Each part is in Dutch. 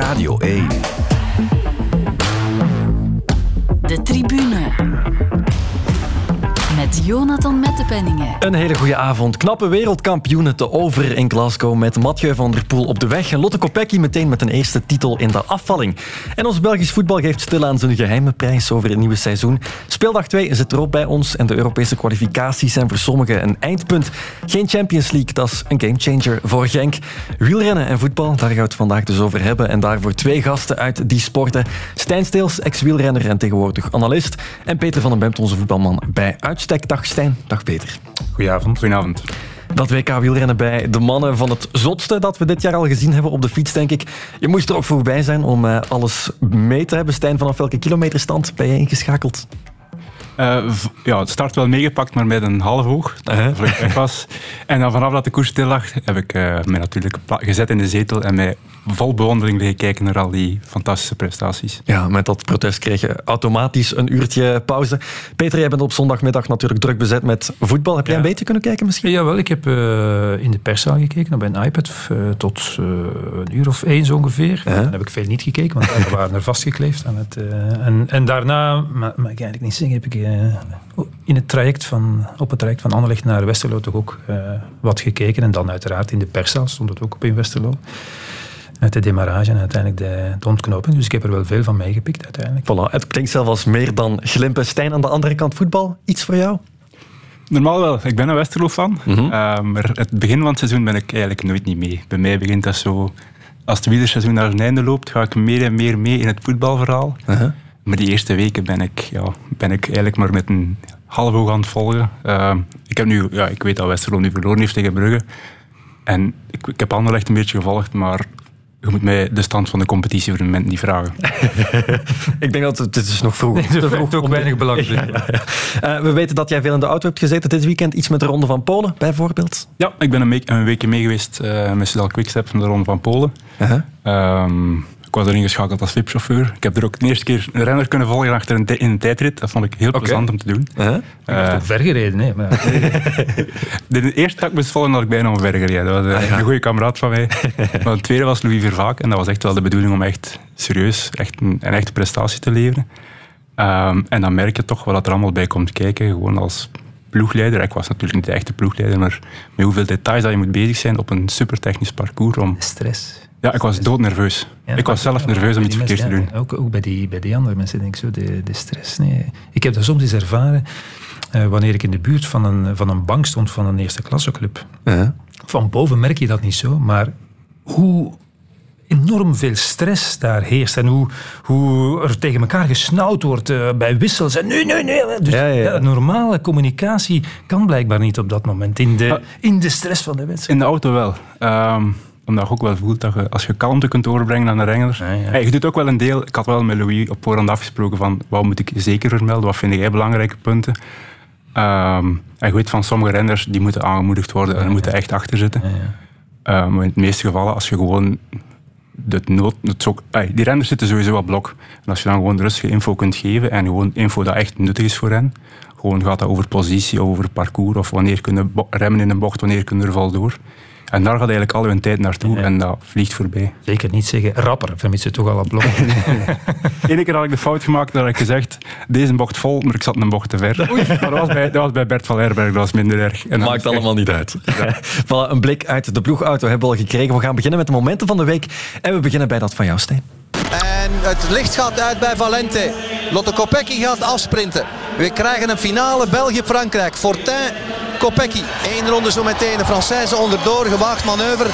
Radio 1. De tribune. Met Jonathan Mettepenningen. Een hele goede avond. Knappe wereldkampioenen te over in Glasgow met Mathieu van der Poel op de weg. En Lotte Kopecky meteen met een eerste titel in de afvalling. En ons Belgisch voetbal geeft stilaan zijn geheime prijs over het nieuwe seizoen. Speeldag 2 zit erop bij ons en de Europese kwalificaties zijn voor sommigen een eindpunt. Geen Champions League, dat is een gamechanger voor Genk. Wielrennen en voetbal, daar gaan we het vandaag dus over hebben. En daarvoor twee gasten uit die sporten. Stijn Steels, ex-wielrenner en tegenwoordig analist. En Peter van den Bemt, onze voetbalman bij uitstek. Dag Stijn, dag Peter. Goedenavond. Goedenavond. Dat WK wielrennen bij de mannen van het zotste dat we dit jaar al gezien hebben op de fiets, denk ik. Je moest er ook voorbij zijn om eh, alles mee te hebben. Stijn, vanaf welke kilometerstand ben je ingeschakeld? Uh, ja, het start wel meegepakt, maar met een half oog. Dat uh -huh. weg was. En dan vanaf dat de koers stil lag, heb ik uh, mij natuurlijk gezet in de zetel en mij vol bewondering liggen kijken naar al die fantastische prestaties. Ja, met dat protest kreeg je automatisch een uurtje pauze. Peter, jij bent op zondagmiddag natuurlijk druk bezet met voetbal. Heb jij ja. een beetje kunnen kijken misschien? Jawel, ik heb uh, in de perszaal gekeken op mijn iPad uh, tot uh, een uur of één zo ongeveer. -huh. Dan heb ik veel niet gekeken, want we waren er vastgekleefd aan het... en, en daarna, maar, ik eigenlijk niet zeggen, heb ik in het traject van, op het traject van Anderlecht naar Westerlo toch ook wat gekeken. En dan uiteraard in de perszaal stond het ook op in Westerlo uit de demarrage en uiteindelijk de, de, ontknoping. Dus ik heb er wel veel van meegepikt uiteindelijk. Voilà, het klinkt zelfs als meer dan glimpen. Stijn, aan de andere kant voetbal, iets voor jou? Normaal wel. Ik ben een Westerlo-fan. Mm -hmm. uh, maar het begin van het seizoen ben ik eigenlijk nooit niet mee. Bij mij begint dat zo... Als het wielerseizoen naar zijn einde loopt, ga ik meer en meer mee in het voetbalverhaal. Uh -huh. Maar die eerste weken ben ik, ja, ben ik eigenlijk maar met een half oog aan het volgen. Uh, ik, heb nu, ja, ik weet dat Westerlo nu verloren heeft tegen Brugge. En ik, ik heb Anderlecht een beetje gevolgd, maar je moet mij de stand van de competitie voor het moment niet vragen. ik denk dat het, het is nog vroeg. Nee, dat heeft ook weinig belang. Ja, ja, ja. Uh, we weten dat jij veel in de auto hebt gezeten dit weekend. Iets met de Ronde van Polen, bijvoorbeeld? Ja, ik ben een, week, een weekje mee geweest uh, met Sidal Quickstep van de Ronde van Polen. Uh -huh. um, ik was erin geschakeld als VIP-chauffeur. Ik heb er ook de eerste keer een renner kunnen volgen achter een in een tijdrit. Dat vond ik heel okay. plezant om te doen. Uh -huh. uh, uh, ver gereden, hè? Maar... de eerste dag moest volgen had ik bijna omver gereden. Dat was uh, ah, ja. een goede kameraad van mij. maar de tweede was Louis Vervaak. En dat was echt wel de bedoeling om echt serieus echt een, een echte prestatie te leveren. Um, en dan merk je toch wat er allemaal bij komt kijken. Gewoon als ploegleider. Ik was natuurlijk niet de echte ploegleider, maar met hoeveel details dat je moet bezig zijn op een supertechnisch parcours. Om... Stress. Ja, ik was doodnerveus. Ja, ik was zelf nerveus om iets verkeerd te doen. Ja, ook, ook bij, die, bij die andere mensen denk ik zo, de, de stress. Nee. Ik heb dat soms eens ervaren uh, wanneer ik in de buurt van een, van een bank stond van een eerste klasseclub. Uh-huh. Van boven merk je dat niet zo, maar hoe enorm veel stress daar heerst en hoe, hoe er tegen elkaar gesnauwd wordt uh, bij wissels. En nee, nee, nee. Dus ja, ja. normale communicatie kan blijkbaar niet op dat moment in de, in de stress van de wedstrijd. In de auto wel. Um omdat je ook wel voelt dat je, als je kalmte kunt overbrengen aan de renner. Ja, ja. Hey, je doet ook wel een deel. Ik had wel met Louis op voorhand afgesproken van wat moet ik zeker vermelden, wat vind jij belangrijke punten. Um, en je weet van sommige renners die moeten aangemoedigd worden en ja, moeten echt achter zitten. Um, maar in de meeste gevallen, als je gewoon de nood, het ook, ay, die renners zitten sowieso op blok. En als je dan gewoon rustige info kunt geven en gewoon info dat echt nuttig is voor hen, gewoon gaat dat over positie, over parcours of wanneer kunnen remmen in een bocht, wanneer kunnen er vol door. En daar gaat eigenlijk al hun tijd naartoe ja. en dat vliegt voorbij. Zeker niet zeggen rapper, vermits ze toch al op blok. Eén keer had ik de fout gemaakt dat ik gezegd, deze bocht vol, maar ik zat een bocht te ver. Oei. Maar dat was, bij, dat was bij Bert van Herberg, dat was minder erg. En Maakt allemaal niet uit. Ja. voilà, een blik uit de ploegauto hebben we al gekregen. We gaan beginnen met de momenten van de week. En we beginnen bij dat van jou, Stijn. En het licht gaat uit bij Valente. Lotte Kopecky gaat afsprinten. We krijgen een finale België-Frankrijk. Fortin Kopecky. Eén ronde zo meteen. De Française onderdoor. Gewaagd manoeuvre.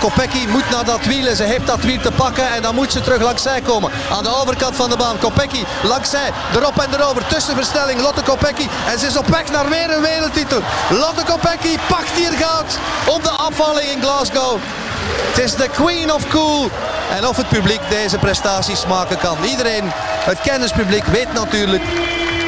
Kopecky moet naar dat wiel en ze heeft dat wiel te pakken en dan moet ze terug langs zij komen. Aan de overkant van de baan. Kopecky langs zij. Erop en erover. Tussenverstelling. Lotte Kopecky. En ze is op weg naar weer een wereldtitel. Lotte Kopecky pakt hier goud op de afvalling in Glasgow. Het is de Queen of Cool. En of het publiek deze prestaties maken kan. Iedereen, het kennispubliek, weet natuurlijk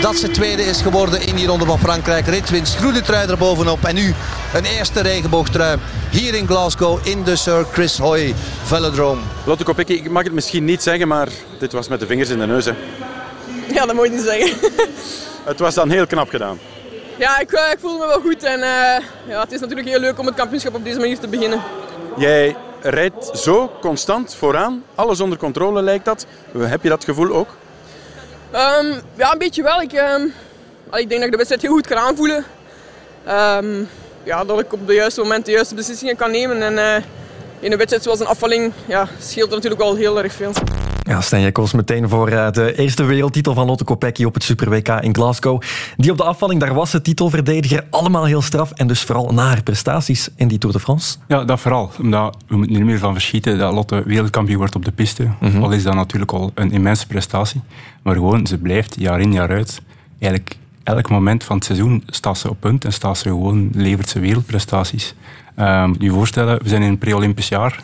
dat ze tweede is geworden in die ronde van Frankrijk. Ritwinst, groene trui erbovenop. En nu een eerste regenboogtrui hier in Glasgow in de Sir Chris Hoy Velodrome. Lotte Kopecky, ik mag het misschien niet zeggen, maar dit was met de vingers in de neus. Hè. Ja, dat moet je niet zeggen. het was dan heel knap gedaan. Ja, ik, ik voelde me wel goed. En uh, ja, het is natuurlijk heel leuk om het kampioenschap op deze manier te beginnen. Jij rijdt zo constant vooraan. Alles onder controle lijkt dat. Heb je dat gevoel ook? Ehm, ja, een beetje wel. Ik, ehm, ik denk dat ik de wedstrijd heel goed kan aanvoelen. Ehm, ja, dat ik op de juiste moment de juiste beslissingen kan nemen. En uh, in een wedstrijd zoals een afvalling ja, scheelt er natuurlijk al heel erg veel. Ja, Stijn koos meteen voor eh, de eerste wereldtitel van Lotte Kopecky op het Super WK in Glasgow. Die op de afvalling, daar was de titelverdediger. Allemaal heel straf en dus vooral na haar prestaties in die Tour de France. Ja, dat vooral. Omdat we moeten niet meer van verschieten dat Lotte wereldkampioen wordt op de piste. Mm Al is dat natuurlijk al een immense prestatie. Maar gewoon, ze blijft jaar in jaar uit. Eigenlijk elk moment van het seizoen staat ze op punt en staat ze gewoon, levert ze wereldprestaties. Um, moet je voorstellen, we zijn in een pre-Olympisch jaar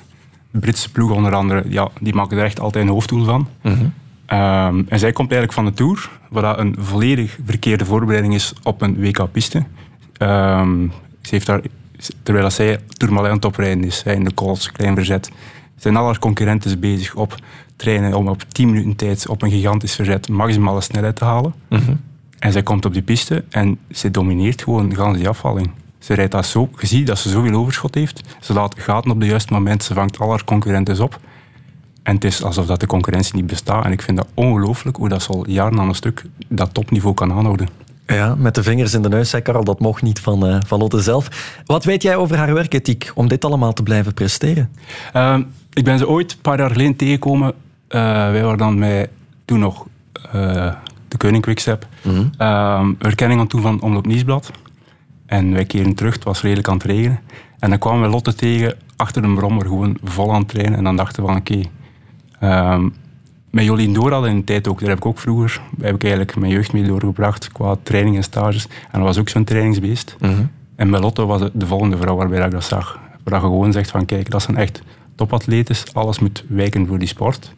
Britse ploeg onder andere, ja, die maken er echt altijd een hoofddoel van. Mhm. Ehm, en zij komt eigenlijk van de Tour, wat een volledig verkeerde voorbereiding is op een WK-piste. Ehm, ze heeft daar, terwijl zij Tourmalet aan het oprijden is, in de Cols, Klein Verzet, zijn al haar concurrenten bezig op trainen om op 10 minuten tijd op een gigantisch verzet maximale snelheid te halen. Mhm. En zij komt op die piste en ze domineert gewoon de hele afvalling. Ze rijdt dat zo, je ziet dat ze zoveel overschot heeft. Ze laat gaten op de juiste moment, ze vangt al haar concurrenten op. En het is alsof dat de concurrentie niet bestaat. En ik vind dat ongelooflijk hoe dat ze al jaren aan een stuk dat topniveau kan aanhouden. Ja, met de vingers in de neus, zei Karel, dat mocht niet van, uh, van Lotte zelf. Wat weet jij over haar werkethiek om dit allemaal te blijven presteren? Ehm, ik ben ze ooit een paar jaar geleden tegengekomen. Uh, wij waren dan met toen nog uh, de Koning Quickstep. Mm -hmm. herkenning aan toen van Omloop Nieuwsblad. En wij keren terug, het was redelijk aan het regenen. En dan kwamen we Lotte tegen achter een brommer, gewoon vol aan het trainen. En dan dachten we van oké, ehm, met Jolien Door in de tijd ook, daar heb ik ook vroeger, heb ik eigenlijk mijn jeugd mee doorgebracht qua training en stages. En dat was ook zo'n trainingsbeest. Mhm. En met Lotte was het de volgende vrouw waarbij ik dat zag. Waar je gewoon zegt van kijk, dat zijn echt topatletes, alles moet wijken voor die sport.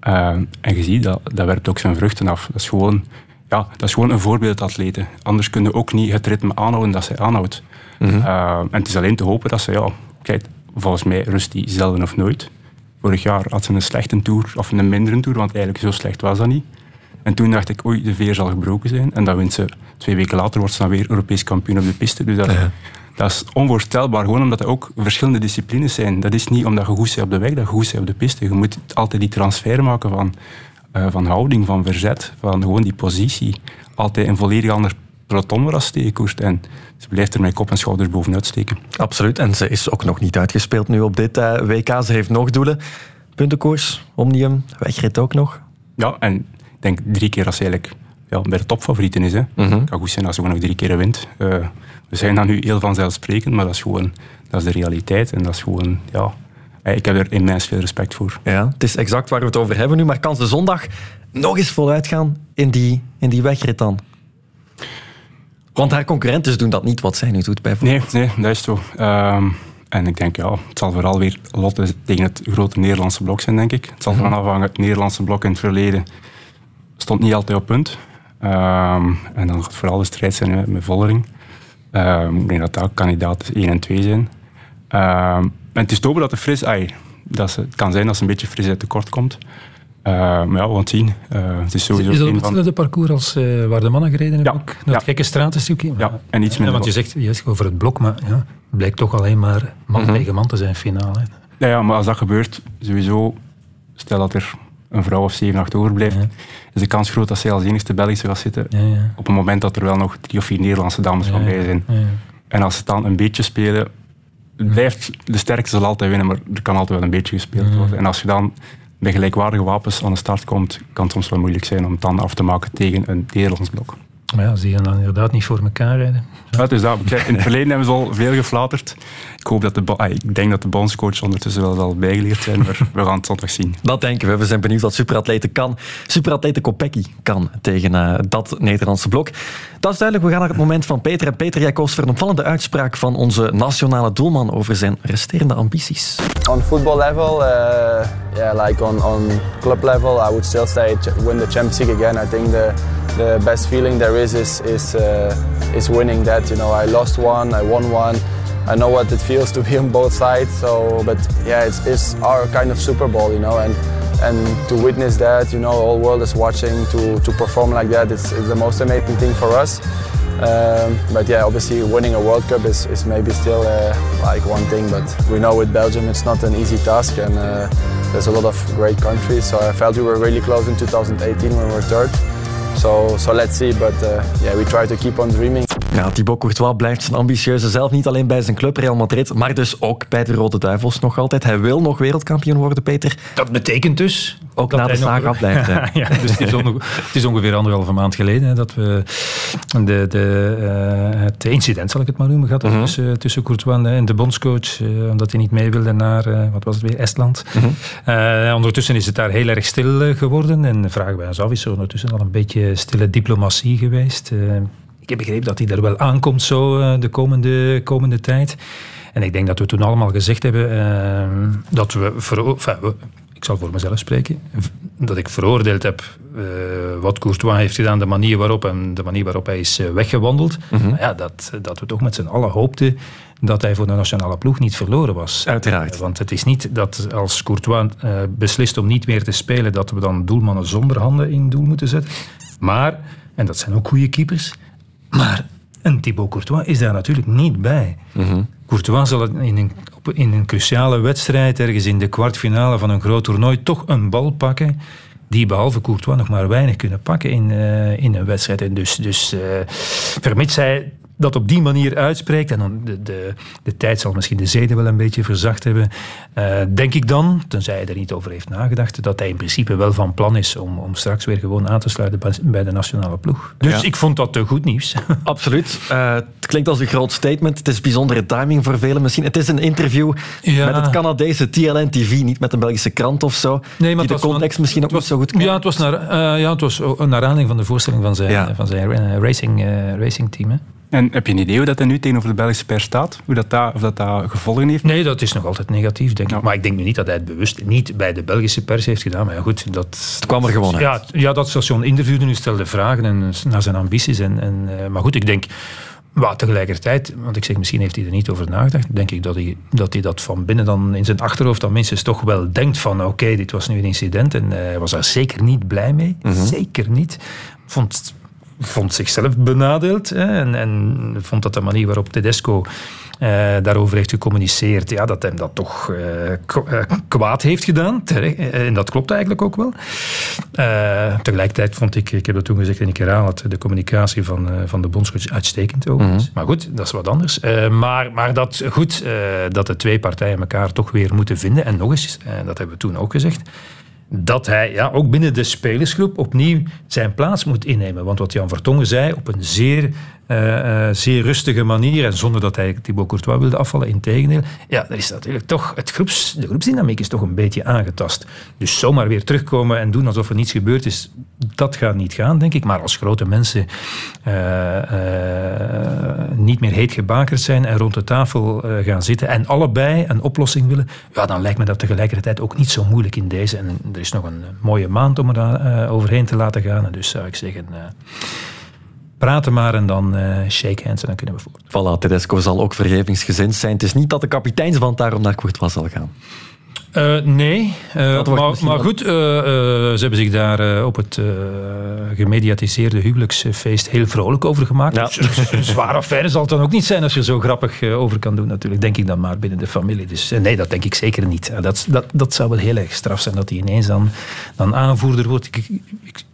Ehm, en je ziet, dat, dat werpt ook zijn vruchten af. Dat is gewoon ja, dat is gewoon een voorbeeldatlete. Anders kunnen ook niet het ritme aanhouden dat zij aanhoudt. Mhm. Eh, en het is alleen te hopen dat ze, ja, kijk, volgens mij rust die zelden of nooit. Vorig jaar had ze een slechte tour, of een mindere tour, want eigenlijk zo slecht was dat niet. En toen dacht ik, oei, de veer zal gebroken zijn. En dan wint ze, twee weken later wordt ze dan weer Europees kampioen op de piste. Dus dat, dat is onvoorstelbaar, gewoon omdat er ook verschillende disciplines zijn. Dat is niet omdat je goed bent op de weg, dat je goed bent op de piste. Je moet altijd die transfer maken van van houding, van verzet, van gewoon die positie. Altijd een volledig ander peloton waar ze. En ze blijft er met kop en schouders bovenuit steken. Absoluut. En ze is ook nog niet uitgespeeld nu op dit uh, eh, WK. Ze heeft nog doelen. Puntenkoers, Omnium, wegrit ook nog. Ja, en ik denk drie keer als ze eigenlijk ja, bij de topfavorieten is. Hè. Mm Het kan goed zijn als ze gewoon nog drie keer wint. Uh, we zijn dan nu heel vanzelfsprekend, maar dat is gewoon dat is de realiteit. En dat is gewoon, ja, ik heb er immens veel respect voor. Ja, het is exact waar we het over hebben nu. Maar kan ze zondag nog eens voluit gaan in die, in die wegrit dan? Want haar concurrenten doen dat niet wat zij nu doet bijvoorbeeld. Nee, nee dat is zo. Ehm, en ik denk, ja, het zal vooral weer Lotte tegen het grote Nederlandse blok zijn, denk ik. Het zal vanaf afhangen, het Nederlandse blok in het verleden stond niet altijd op punt. Um, en dan gaat vooral de strijd zijn met, met Vollering. Um, ik denk dat dat kandidaat 1 en 2 zijn. En het is te dat de fris, dat ze, het kan zijn dat ze een beetje frisheid tekort komt. Uh, maar ja, we gaan het zien. Uh, het is sowieso is dat hetzelfde van... parcours als uh, waar de mannen gereden hebben? Ja, ook? Dat ja. gekke straatstukje? Ja, en iets minder. want je zegt juist over het blok, maar ja, het blijkt toch alleen maar man mm -hmm. tegen man te zijn finale. Ja, ja, maar als dat gebeurt, sowieso, stel dat er een vrouw of zeven, acht overblijft, ja. is de kans groot dat zij als enigste Belgische gaat zitten. Ja, ja. Op een moment dat er wel nog drie of vier Nederlandse dames van bij zijn. En als ze dan een beetje spelen, blijft, de sterkste zal altijd winnen, maar er kan altijd wel een beetje gespeeld worden. En als je dan met gelijkwaardige wapens aan de start komt, kan het soms wel moeilijk zijn om het dan af te maken tegen een Nederlands blok. Maar ja, zie je dan inderdaad niet voor elkaar rijden. Ja, dat. In het verleden hebben ze al veel geflaterd. Ik, hoop dat de, ah, ik denk dat de bondscoach ondertussen wel zal bijgeleerd zijn, maar we gaan het zondag zien. Dat denken we. We zijn benieuwd wat superatleten kan. Superatleten Kopecky kan tegen uh, dat Nederlandse blok. Dat is duidelijk. We gaan naar het moment van Peter. En Peter, jij koos voor een opvallende uitspraak van onze nationale doelman over zijn resterende ambities. On football level, uh, yeah, like on, on club level, I would still say win the Champions League again. I think the the best feeling there is is is, uh, is winning that. You know, I lost one, I won one. I know what it feels to be on both sides. So, but yeah, it's, it's our kind of Super Bowl, you know, and and to witness that, you know, all world is watching to to perform like that. It's, it's the most amazing thing for us. Um, but yeah, obviously winning a World Cup is, is maybe still uh, like one thing, but we know with Belgium it's not an easy task and uh, there's a lot of great countries. So I felt we were really close in 2018 when we were third. So, so let's see, but uh, yeah, we try to keep on dreaming. Ja, Thibaut Courtois blijft zijn ambitieuze zelf niet alleen bij zijn club Real Madrid, maar dus ook bij de Rode Duivels nog altijd. Hij wil nog wereldkampioen worden, Peter. Dat betekent dus ook na de saga blijft. ja, dus het, is het is ongeveer anderhalve maand geleden dat we de, de, uh, het incident, zal ik het maar noemen, gehad mm tussen, tussen Courtois en de bondscoach, uh, omdat hij niet mee wilde naar, uh, wat was het weer, Estland. -hmm. ondertussen is het daar heel erg stil geworden en vragen wij ons af, is er ondertussen al een beetje stille diplomatie geweest? ik heb begrepen dat hij er wel aankomt zo de komende, komende tijd. En ik denk dat we toen allemaal gezegd hebben dat we, voor, enfin, we ik zal voor mezelf spreken, dat ik veroordeeld heb uh, wat Courtois heeft gedaan, de manier waarop en de manier waarop hij is uh, weggewandeld. Mm ja, dat, dat we toch met z'n allen hoopten dat hij voor de nationale ploeg niet verloren was. Uiteraard. Uh, want het is niet dat als Courtois beslist om niet meer te spelen, dat we dan doelmannen zonder handen in doel moeten zetten. Maar, en dat zijn ook goede keepers, maar een Thibaut Courtois is daar natuurlijk niet bij. Mm Courtois zal in een, in een cruciale wedstrijd, ergens in de kwartfinale van een groot toernooi, toch een bal pakken die behalve Courtois nog maar weinig kunnen pakken in, uh, in een wedstrijd. En dus, dus uh, vermits hij dat op die manier uitspreekt, en dan de, de, de tijd zal misschien de zeden wel een beetje verzacht hebben, uh, denk ik dan, tenzij hij er niet over heeft nagedacht, dat hij in principe wel van plan is om, om straks weer gewoon aan te sluiten bij de nationale ploeg. Dus ja. ik vond dat uh, goed nieuws. Absoluut. Uh, het klinkt als een groot statement. Het is bijzondere timing voor velen misschien. Het is een interview ja. met het Canadese TLN TV, niet met een Belgische krant of zo. Nee, maar die de context van, misschien ook niet zo goed kent. Ja, het was naar, ja, het was naar aanleiding van de voorstelling van zijn, ja. van zijn racing, racing team. Hè. En heb je een idee hoe dat er nu tegenover de Belgische pers staat? Hoe dat, dat, of dat, dat gevolgen heeft? Nee, dat is nog altijd negatief, denk ik. Maar ik denk nu niet dat hij het bewust niet bij de Belgische pers heeft gedaan. Maar ja, goed, dat... Het kwam er gewoon uit. Ja, ja, dat station interviewde nu, stelde vragen en, naar zijn ambities. En, en, maar goed, ik denk... Maar tegelijkertijd, want ik zeg misschien heeft hij er niet over nagedacht, denk ik dat hij dat, hij dat van binnen dan in zijn achterhoofd dan minstens toch wel denkt van oké, dit was nu een incident en hij was daar zeker niet blij mee. Mm -hmm. Zeker niet. Vond vond zichzelf benadeeld hè, en, en, vond dat de manier waarop Tedesco uh, daarover heeft gecommuniceerd, ja, dat hem dat toch uh, kwaad heeft gedaan. En dat klopt eigenlijk ook wel. Uh, tegelijkertijd vond ik, ik heb dat toen gezegd en ik herhaal het, de communicatie van, van de bondscoach uitstekend. Mm -hmm. Maar goed, dat is wat anders. maar, maar dat, goed, dat de twee partijen elkaar toch weer moeten vinden. En nog eens, dat hebben we toen ook gezegd dat hij ja, ook binnen de spelersgroep opnieuw zijn plaats moet innemen. Want wat Jan Vertongen zei, op een zeer uh, zeer rustige manier en zonder dat hij Thibaut Courtois wilde afvallen, in tegendeel. Ja, er is natuurlijk toch, het groeps, de groepsdynamiek is toch een beetje aangetast. Dus zomaar weer terugkomen en doen alsof er niets gebeurd is, dat gaat niet gaan, denk ik. Maar als grote mensen uh, niet meer heet gebakerd zijn en rond de tafel gaan zitten en allebei een oplossing willen, ja, dan lijkt me dat tegelijkertijd ook niet zo moeilijk in deze. En er is nog een mooie maand om er overheen te laten gaan. Dus zou ik zeggen praten maar en dan uh, shake hands en dan kunnen we voort. Voilà, Tedesco zal ook vergevingsgezind zijn. Het is niet dat de kapiteinsband daarom naar Courtois zal gaan. Uh, nee, uh, maar, maar, goed, ze hebben zich daar op het gemediatiseerde huwelijksfeest heel vrolijk over gemaakt. Ja. Dus een zware affaire zal het dan ook niet zijn als je er zo grappig over kan doen natuurlijk. Denk ik dan maar binnen de familie. Dus nee, dat denk ik zeker niet. dat, dat, dat zou wel heel erg straf zijn dat hij ineens dan, dan aanvoerder wordt. Ik, ik,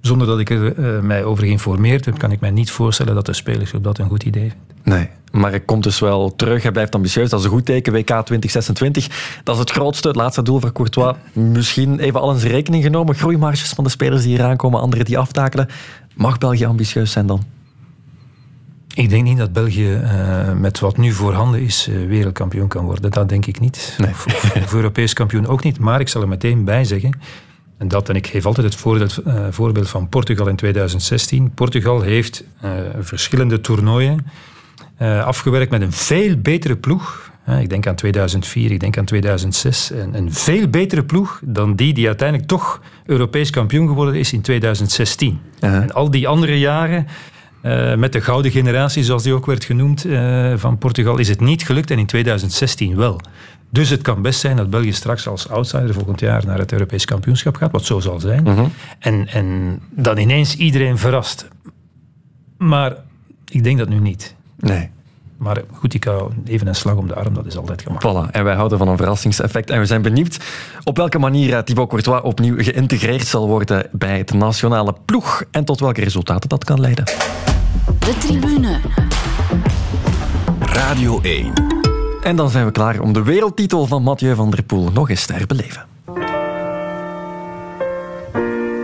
zonder dat ik er uh, mij over geïnformeerd heb, kan ik mij niet voorstellen dat de spelersgroep dat een goed idee vindt. Nee, maar hij komt dus wel terug. Hij blijft ambitieus. Dat is een goed teken. WK 2026. Dat is het grootste, het laatste doel voor Courtois. Misschien even al eens rekening genomen. Groeimarges van de spelers die hier aankomen, anderen die aftakelen. Mag België ambitieus zijn dan? Ik denk niet dat België uh, met wat nu voorhanden is uh, wereldkampioen kan worden. Dat denk ik niet. Nee. Of, of, of Europees kampioen ook niet. Maar ik zal er meteen bij zeggen en, dat, en ik geef altijd het voorbeeld, uh, voorbeeld van Portugal in 2016. Portugal heeft uh, verschillende toernooien uh, afgewerkt met een veel betere ploeg. ik denk aan 2004, ik denk aan 2006. Een, een, veel betere ploeg dan die die uiteindelijk toch Europees kampioen geworden is in 2016. -huh. En al die andere jaren... met de gouden generatie, zoals die ook werd genoemd, van Portugal, is het niet gelukt en in 2016 wel. Dus het kan best zijn dat België straks als outsider volgend jaar naar het Europees kampioenschap gaat, wat zo zal zijn. Mm -hmm. en, en dan ineens iedereen verrast. Maar Ik denk dat nu niet. Nee. Maar goed, ik hou even een slag om de arm, dat is altijd gemakkelijk. Voilà, en wij houden van een verrassingseffect. En we zijn benieuwd op welke manier eh, Thibaut Courtois opnieuw geïntegreerd zal worden bij het nationale ploeg en tot welke resultaten dat kan leiden. De tribune. Radio 1. En dan zijn we klaar om de wereldtitel van Mathieu van der Poel nog eens te herbeleven.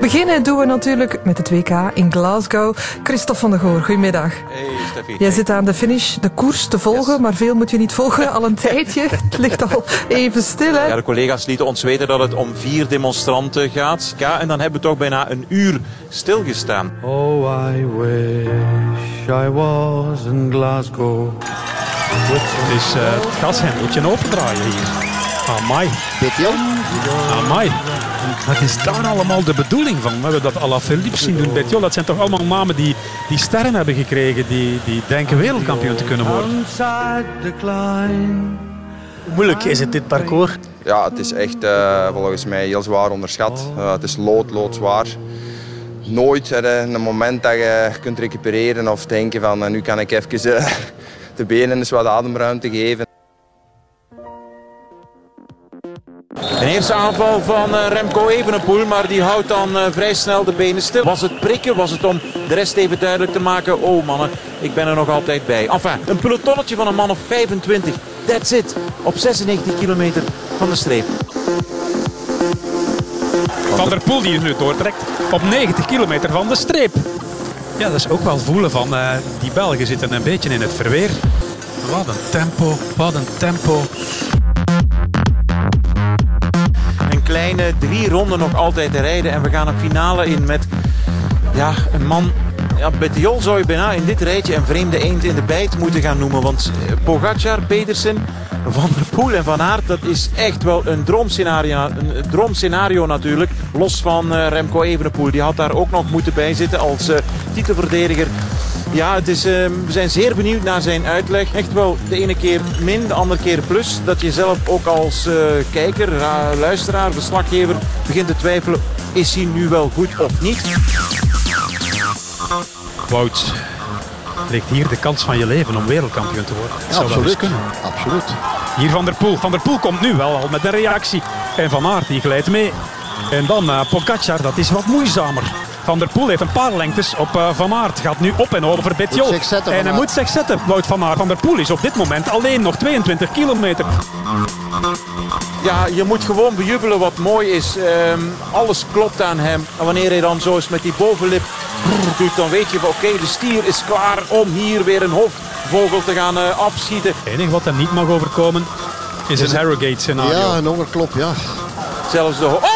Beginnen doen we natuurlijk met het WK in Glasgow. Christophe van der Goor, goedemiddag. Hey Steffi. Jij zit aan de finish de koers te volgen, maar veel moet je niet volgen. Al een tijdje. Het ligt al even stil, hè? Ja, de collega's lieten ons weten dat het om vier demonstranten gaat. Ja, en dan hebben we toch bijna een uur stilgestaan. Oh, I wish I was in Glasgow. Het is uh, het gashendeltje opendraaien hier. Amai. Betjo? Amai. Wat is daar allemaal de bedoeling van? We hebben dat à la Philippe zien doen. Betjo, dat zijn toch allemaal namen die, die sterren hebben gekregen, die, die denken wereldkampioen te kunnen worden. Hoe moeilijk is het, dit parcours? Ja, het is echt uh, volgens mij heel zwaar onderschat. Uh, het is lood, loodzwaar. Nooit er een moment dat je kunt recupereren of denken van nu kan ik even uh, de benen eens wat ademruimte geven. Een eerste aanval van uh, Remco Evenepoel, maar die houdt dan uh, vrij snel de benen stil. Was het prikken? Was het om de rest even duidelijk te maken? Oh mannen, ik ben er nog altijd bij. Enfin, een pelotonnetje van een man of 25. That's it. Op 96 kilometer van de streep. Van der Poel die het nu doortrekt op 90 kilometer van de streep. Ja, dat is ook wel voelen van uh, die Belgen zitten een beetje in het verweer. Wat een tempo, wat een tempo. Een kleine drie ronden nog altijd te rijden en we gaan een finale in met ja, een man ja, Bettiol zou je bijna in dit rijtje een vreemde eend in de bijt moeten gaan noemen. Want Pogacar, Pedersen, Van der Poel en Van Aert, dat is echt wel een droomscenario, een droomscenario natuurlijk. Los van uh, Remco Evenepoel, die had daar ook nog moeten bij zitten als uh, titelverdediger. Ja, het is, uh, we zijn zeer benieuwd naar zijn uitleg. Echt wel de ene keer min, de andere keer plus. Dat je zelf ook als kijker, luisteraar, verslaggever begint te twijfelen. Is hij nu wel goed of niet? Wout, ligt hier de kans van je leven om wereldkampioen te worden? Ja, absoluut. kunnen. absoluut. Hier Van der Poel. Van der Poel komt nu wel al met de reactie. En Van Aert die glijdt mee. En dan uh, Pogacar, dat is wat moeizamer. Van der Poel heeft een paar lengtes op uh, Van Aert. Gaat nu op en over Betjo. En hij moet zich zetten. Wout van Aert. Van der Poel is op dit moment alleen nog 22 kilometer. Ja, je moet gewoon bejubelen wat mooi is. Um, alles klopt aan hem. En wanneer hij dan zo eens met die bovenlip doet, dan weet je, oké, okay, de stier is klaar om hier weer een hoofdvogel te gaan uh, afschieten. Het enige wat hem niet mag overkomen is een Harrogate scenario. Ja, een hongerklop, ja. Zelfs de... Oh,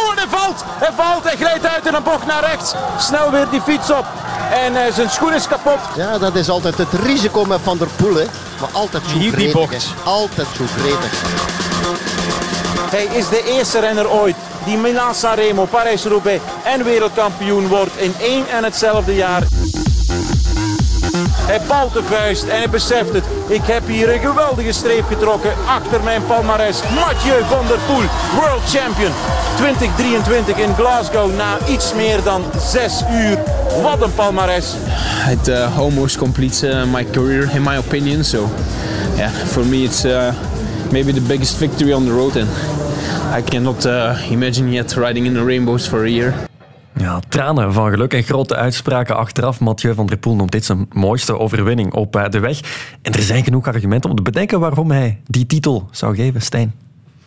hij valt! Hij hij glijdt uit in een bocht naar rechts. Snel weer die fiets op. En uh, zijn schoen is kapot. Ja, dat is altijd het risico met Van der Poel. Hè. Maar altijd zo Hier die bocht. Altijd zo gretig. Hij is de eerste renner ooit die Milan Sanremo, Parijs-Roubaix en wereldkampioen wordt in één en hetzelfde jaar. Hij balt de vuist en hij beseft het. Ik heb hier een geweldige streep getrokken achter mijn palmares. Mathieu van der Poel, world champion 2023 in Glasgow na iets meer dan zes uur. Wat een palmares. It uh, almost completes uh, my career in my opinion. So yeah, for me it's uh, maybe the biggest victory on the road and I cannot imagine yet riding in the rainbows for a year. Ja, tranen van geluk en grote uitspraken achteraf. Mathieu van der Poel noemt dit zijn mooiste overwinning op de weg. En er zijn genoeg argumenten om te bedenken waarom hij die titel zou geven, Stijn.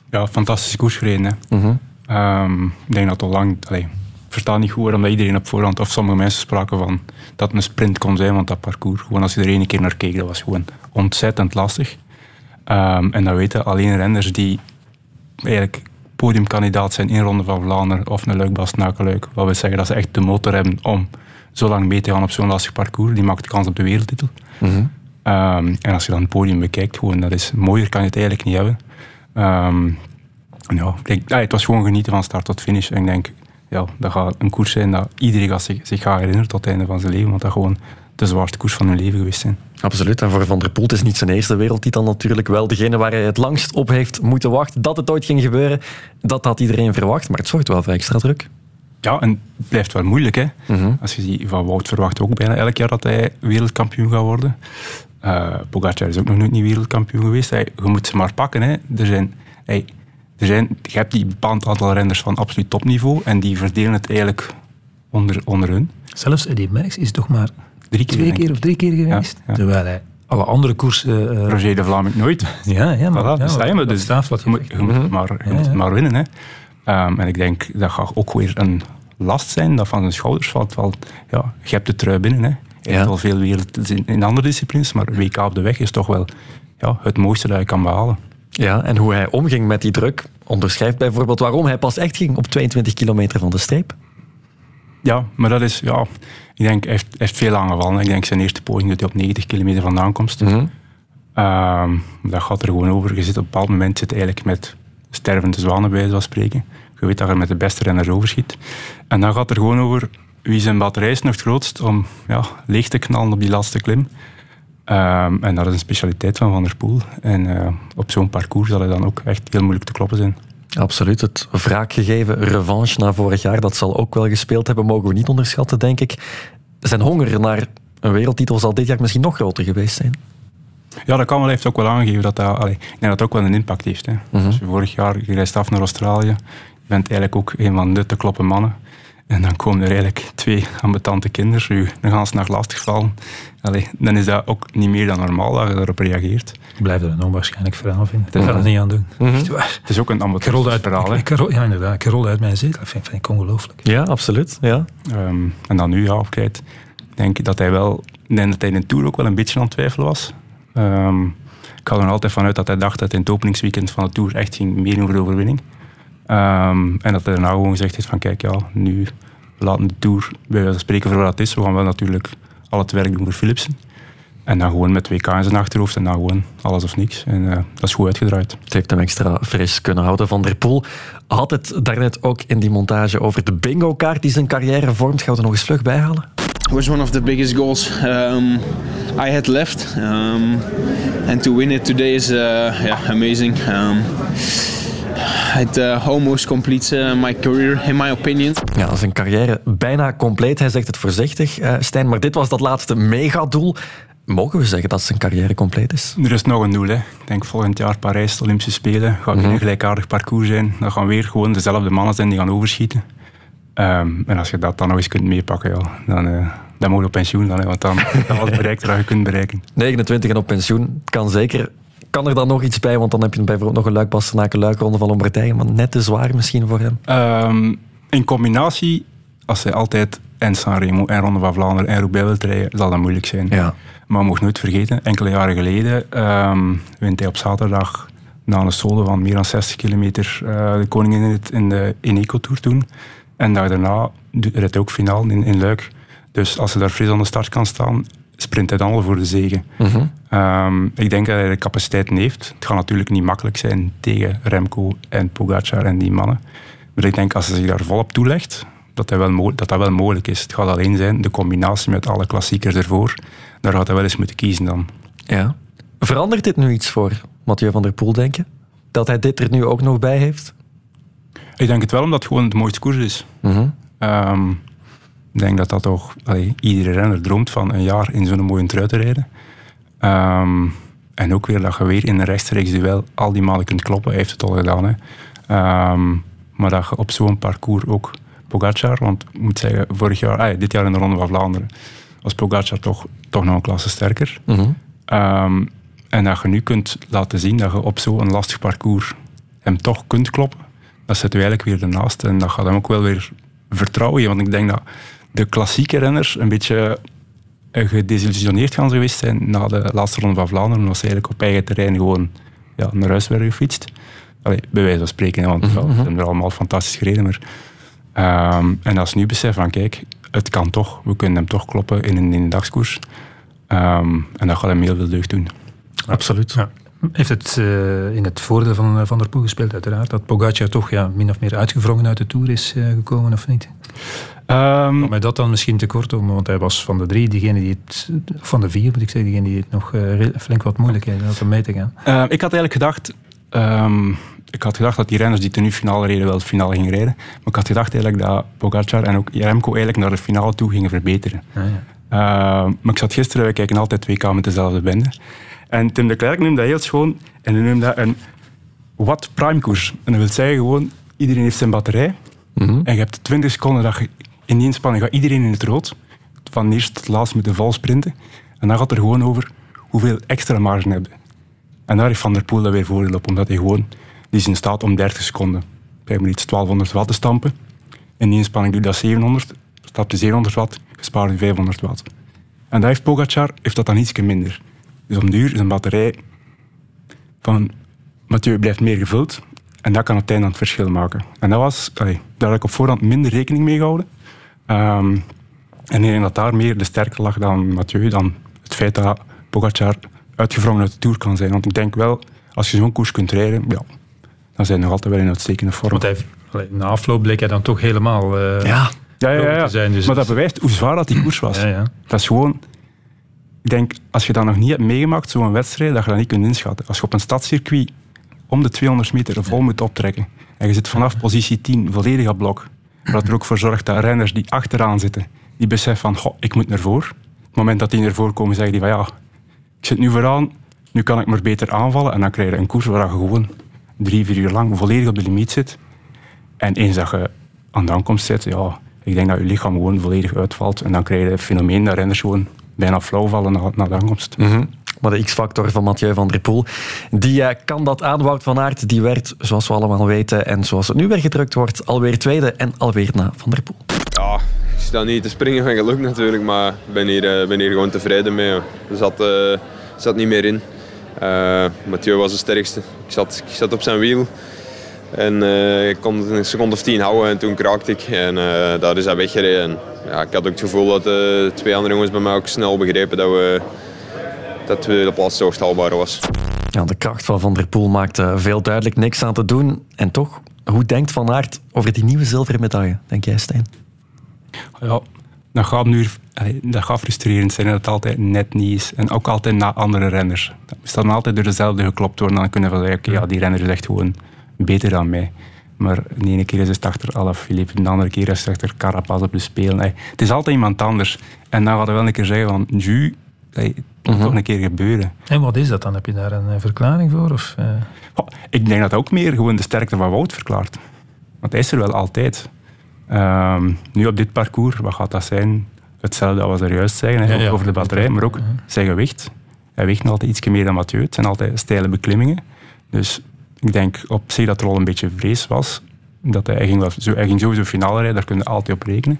Ja, fantastische koers gereden. Hè. Mhm. Um, ik denk dat al lang... Allee, ik versta niet goed waarom iedereen op voorhand, of sommige mensen spraken van dat het een sprint kon zijn, want dat parcours, gewoon als je er één keer naar keek, dat was gewoon ontzettend lastig. Um, en dat weten alleen renners die eigenlijk podiumkandidaat zijn in Ronde van Vlaanderen of een leuk Bastenaken-Luik. Wat wil zeggen dat ze echt de motor hebben om zo lang mee te gaan op zo'n lastig parcours. Die maakt de kans op de wereldtitel. Mm -hmm. um, en als je dan het podium bekijkt, gewoon, dat is, mooier kan je het eigenlijk niet hebben. Um, ja, ik, ja, het was gewoon genieten van start tot finish. En ik denk, ja, dat gaat een koers zijn dat iedereen zich, zich gaat herinneren tot het einde van zijn leven. Want dat gewoon de zwaarste koers van hun leven geweest zijn. Absoluut. En voor Van der Poel is niet zijn eerste wereldtitel natuurlijk wel degene waar hij het langst op heeft moeten wachten. Dat het ooit ging gebeuren, dat had iedereen verwacht. Maar het zorgt wel voor extra druk. Ja, en het blijft wel moeilijk. Hè? Als je ziet, van Wout verwacht ook bijna elk jaar dat hij wereldkampioen gaat worden. Uh, Pogacar is ook nog nooit niet wereldkampioen geweest. Hey, je moet ze maar pakken. Hè. Er zijn, hey, er zijn, je hebt die bepaald aantal renners van absoluut topniveau en die verdelen het eigenlijk onder, onder hun. Zelfs Eddie Merckx is toch maar drie keer, twee keer of drie keer geweest. Ja, ja. Terwijl hij alle andere koersen... Uh, Roger de Vlaming nooit. Ja, ja maar... Voilà, ja, sta je, maar dus, je, moet, je moet het maar, je moet het maar winnen. Hè. Um, en ik denk dat gaat ook weer een last zijn dat van zijn schouders valt. Wel, ja, je hebt de trui binnen. Hè. Je hebt al veel wereld in, in andere disciplines, maar WK op de weg is toch wel ja, het mooiste dat je kan behalen. Ja, en hoe hij omging met die druk onderschrijft bijvoorbeeld waarom hij pas echt ging op 22 kilometer van de streep. Ja, maar dat is, ja, ik denk, hij heeft, heeft veel aangevallen. Ik denk zijn eerste poging dat hij op 90 kilometer vandaan komt. Mm -hmm. um, dat gaat er gewoon over. Je zit op een bepaald moment zit eigenlijk met stervende zwanen bij van spreken. Je weet dat je met de beste renners overschiet. En dan gaat er gewoon over wie zijn batterij is nog het grootst om ja, leeg te knallen op die laatste klim. Um, en dat is een specialiteit van Van der Poel. En uh, op zo'n parcours zal hij dan ook echt heel moeilijk te kloppen zijn. Absoluut. Het wraakgegeven revanche na vorig jaar, dat zal ook wel gespeeld hebben, mogen we niet onderschatten, denk ik. Zijn honger naar een wereldtitel zal dit jaar misschien nog groter geweest zijn. Ja, dat kan wel. Heeft ook wel aangegeven dat dat, allee, ik denk dat dat ook wel een impact heeft. Hè. Mm -hmm. Je vorig jaar je reist af naar Australië, je bent eigenlijk ook een van de te kloppen mannen. En dan komen er eigenlijk twee ambetante kinderen, u een gans naar lastig vallen. Allee, dan is dat ook niet meer dan normaal dat je daarop reageert. Ik blijf er een onwaarschijnlijk verhaal vinden. Dat gaat er niet aan doen. Mm -hmm. Het is ook een amateur verhaal. Ik, ik, ja, inderdaad. Ik rol uit mijn zetel. Dat vind, vind ik ongelooflijk. Ja, absoluut. Ja. Um, en dan nu, ja, opkijkt, denk ik dat hij wel, ik denk dat hij in de Tour ook wel een beetje aan het twijfelen was. Um, ik ga er nog altijd vanuit dat hij dacht dat in het openingsweekend van de Tour echt ging meer over de overwinning. Um, en dat hij daarna gewoon gezegd heeft van kijk, ja, nu laten de Tour bij wijze van spreken voor wat het is. We gaan wel natuurlijk al het werk doen voor Philipsen. En dan gewoon met WK in zijn achterhoofd en dan gewoon alles of niks. En uh, dat is goed uitgedraaid. Het heeft hem extra fris kunnen houden. Van der Poel had het daarnet ook in die montage over de bingo-kaart die zijn carrière vormt. Gaan we er nog eens vlug bijhalen? was one of the biggest goals um, I had left. Um, and to win it today is uh, yeah, amazing. Um, it uh, almost completes uh, my career, in my opinion. Ja, zijn carrière bijna compleet. Hij zegt het voorzichtig, uh, Stijn. Maar dit was dat laatste megadoel. Mogen we zeggen dat zijn carrière compleet is? Er is nog een doel. Hè. Ik denk volgend jaar Parijs, de Olympische Spelen. Gaat weer een gelijkaardig parcours zijn. Dan gaan weer gewoon dezelfde mannen zijn die gaan overschieten. Um, en als je dat dan nog eens kunt meepakken, ja, dan, uh, dan moet je op pensioen. Dan, hè, want dan, dan was het bereikt dat je kunt bereiken. 29 en op pensioen kan zeker. Kan er dan nog iets bij? Want dan heb je bijvoorbeeld nog een luik Bastenaken luikronde van Lombardije. Maar net te zwaar misschien voor hem. Um, in combinatie, als hij altijd en Sanremo en Ronde van Vlaanderen en Roubaix wil rijden, zal dat moeilijk zijn. Ja. Maar mogen nooit vergeten, enkele jaren geleden um, wint hij op zaterdag na een solo van meer dan 60 kilometer uh, de koningin in, het, in de Ineco Tour toen. En daar daarna rijdt hij ook finaal in, in Luik. Dus als hij daar fris aan de start kan staan, sprint hij dan al voor de zegen. Mm -hmm. um, ik denk dat hij de capaciteiten heeft. Het gaat natuurlijk niet makkelijk zijn tegen Remco en Pogacar en die mannen. Maar ik denk als hij zich daar volop toelegt, dat, hij wel dat dat wel mogelijk is. Het gaat alleen zijn, de combinatie met alle klassiekers ervoor, daar gaat hij wel eens moeten kiezen dan. Ja. Verandert dit nu iets voor Mathieu van der Poel, denk je? Dat hij dit er nu ook nog bij heeft? Ik denk het wel, omdat het gewoon het mooiste koers is. Mm -hmm. um, ik denk dat dat toch allee, iedere renner droomt van een jaar in zo'n mooie trui te rijden. Um, en ook weer dat je weer in een rechtstreeks duel al die malen kunt kloppen. Hij heeft het al gedaan. Hè. Um, maar dat je op zo'n parcours ook Pogacar, want ik moet zeggen, vorig jaar, ah, dit jaar in de Ronde van Vlaanderen, was Pogacar toch, toch nog een klasse sterker. Mm -hmm. um, en dat je nu kunt laten zien dat je op zo'n lastig parcours hem toch kunt kloppen, dat zit u eigenlijk weer ernaast. En dat gaat hem ook wel weer vertrouwen. Want ik denk dat de klassieke renners een beetje gedesillusioneerd gaan geweest zijn na de laatste Ronde van Vlaanderen. was eigenlijk op eigen terrein gewoon ja, naar huis werden gefietst. Allee, bij wijze van spreken, want mm -hmm. ja, ze hebben er allemaal fantastisch gereden. Maar, um, en als ze nu beseffen van kijk, het kan toch, we kunnen hem toch kloppen in een, in een dagskoers. Um, en dat gaat hem heel veel deugd doen. Absoluut. Ja. Heeft het uh, in het voordeel van Van der Poel gespeeld, uiteraard, dat Pogacar toch ja, min of meer uitgevrongen uit de Tour is uh, gekomen, of niet? Um, Kom mij dat dan misschien tekort om, want hij was van de drie, diegene die het, van de vier moet ik zeggen, diegene die het nog uh, flink wat moeilijkheden had om mee te gaan. ik had eigenlijk gedacht, um, ik had gedacht dat die renners die ten nu finale reden wel de finale gingen rijden. Maar ik had gedacht eigenlijk dat Pogacar en ook Remco eigenlijk naar de finale toe gingen verbeteren. Ah, ja. Maar ik zat gisteren, we kijken altijd twee k met dezelfde bende. En Tim de Klerk noemde dat heel schoon. En hij noemde dat een watt prime koers. En dat wil zeggen gewoon, iedereen heeft zijn batterij. En je hebt 20 seconden dat je in die inspanning gaat iedereen in het rood. Van eerst tot laatst moeten vol sprinten. En dan gaat het er gewoon over hoeveel extra marge hebben. En daar heeft Van der Poel dat weer voordeel op, omdat hij gewoon die is in staat om 30 seconden bij iets 1200 watt te stampen. In die inspanning doe je dat 700, stapt je 700 watt, gespaard je 500 watt. En dat heeft Pogacar heeft dat dan iets minder. Dus om duur is een batterij van Mathieu blijft meer gevuld en dat kan op het einde het verschil maken. En dat was, allee, daar had ik op voorhand minder rekening mee gehouden. Um, en ik denk dat daar meer de sterker lag dan Mathieu, dan het feit dat Pogacar uitgevrongen uit de Tour kan zijn. Want ik denk wel, als je zo'n koers kunt rijden, ja, dan zijn je nog altijd wel in uitstekende vorm. Want hij, allee, na afloop bleek hij dan toch helemaal uh, ja. Ja, ja, ja. te zijn. Dus maar dat bewijst hoe zwaar dat die koers was. Ja, ja. Dat is gewoon... Ik denk, als je dat nog niet hebt meegemaakt, zo'n wedstrijd, dat je dat niet kunt inschatten. Als je op een stadscircuit om de 200 meter vol moet optrekken en je zit vanaf positie 10 volledig op blok, wat er ook voor zorgt dat renners die achteraan zitten, die beseffen van, ik moet naar voren. Het moment dat die naar voren komen, zeggen die van, ja, ik zit nu vooraan, nu kan ik maar beter aanvallen. En dan krijg je een koers waar je gewoon drie, vier uur lang volledig op de limiet zit. En eens dat je aan de aankomst zit, ja, ik denk dat je lichaam gewoon volledig uitvalt. En dan krijg je het fenomeen dat renners gewoon bijna flauw vallen na, na de aankomst. Mm -hmm. Maar de X-factor van Mathieu van der Poel, die uh, kan dat aan. Wout van Aert, die werd, zoals we allemaal weten, en zoals het nu weer gedrukt wordt, alweer tweede en alweer na Van der Poel. Ja, ik sta niet te springen van geluk natuurlijk, maar ik ben hier, uh, ben hier gewoon tevreden mee. Er zat, uh, zat niet meer in. Uh, Mathieu was de sterkste. Ik zat, ik zat op zijn wiel. En uh, ik kon het een seconde of tien houden en toen kraakte ik. En uh, daar is hij weggereden. En, ja, ik had ook het gevoel dat de twee andere jongens bij mij ook snel begrepen dat we, dat we de plaats zo haalbaar was. Ja, de kracht van Van der Poel maakte veel duidelijk niks aan te doen. En toch, hoe denkt Van Aert over die nieuwe zilveren medaille, denk jij Stijn? Ja, dat gaat, nu, dat gaat frustrerend zijn dat het altijd net niet is. En ook altijd na andere renners. Dat is dan altijd door dezelfde geklopt worden. Dan kunnen we zeggen, ja, die renner is echt gewoon beter dan mij. Maar de ene keer is het achter Alaphilippe, de andere keer is het achter Carapaz op de spelen. Hey, het is altijd iemand anders. En dan gaat hij wel een keer zeggen van, ju, hey, het moet toch een keer gebeuren. En wat is dat dan? Heb je daar een verklaring voor? Of, uh... oh, ik denk dat ook meer gewoon de sterkte van Wout verklaart. Want hij is er wel altijd. Um, nu op dit parcours, wat gaat dat zijn? Hetzelfde als we er juist zeggen, ja, ja, over de batterij, maar ook zijn gewicht. Hij weegt nog altijd iets meer dan Mathieu. Het zijn altijd steile beklimmingen. Dus ik denk op zich dat er al een beetje vrees was. Dat hij, hij, ging, ging sowieso finale rijden, daar kun je altijd op rekenen.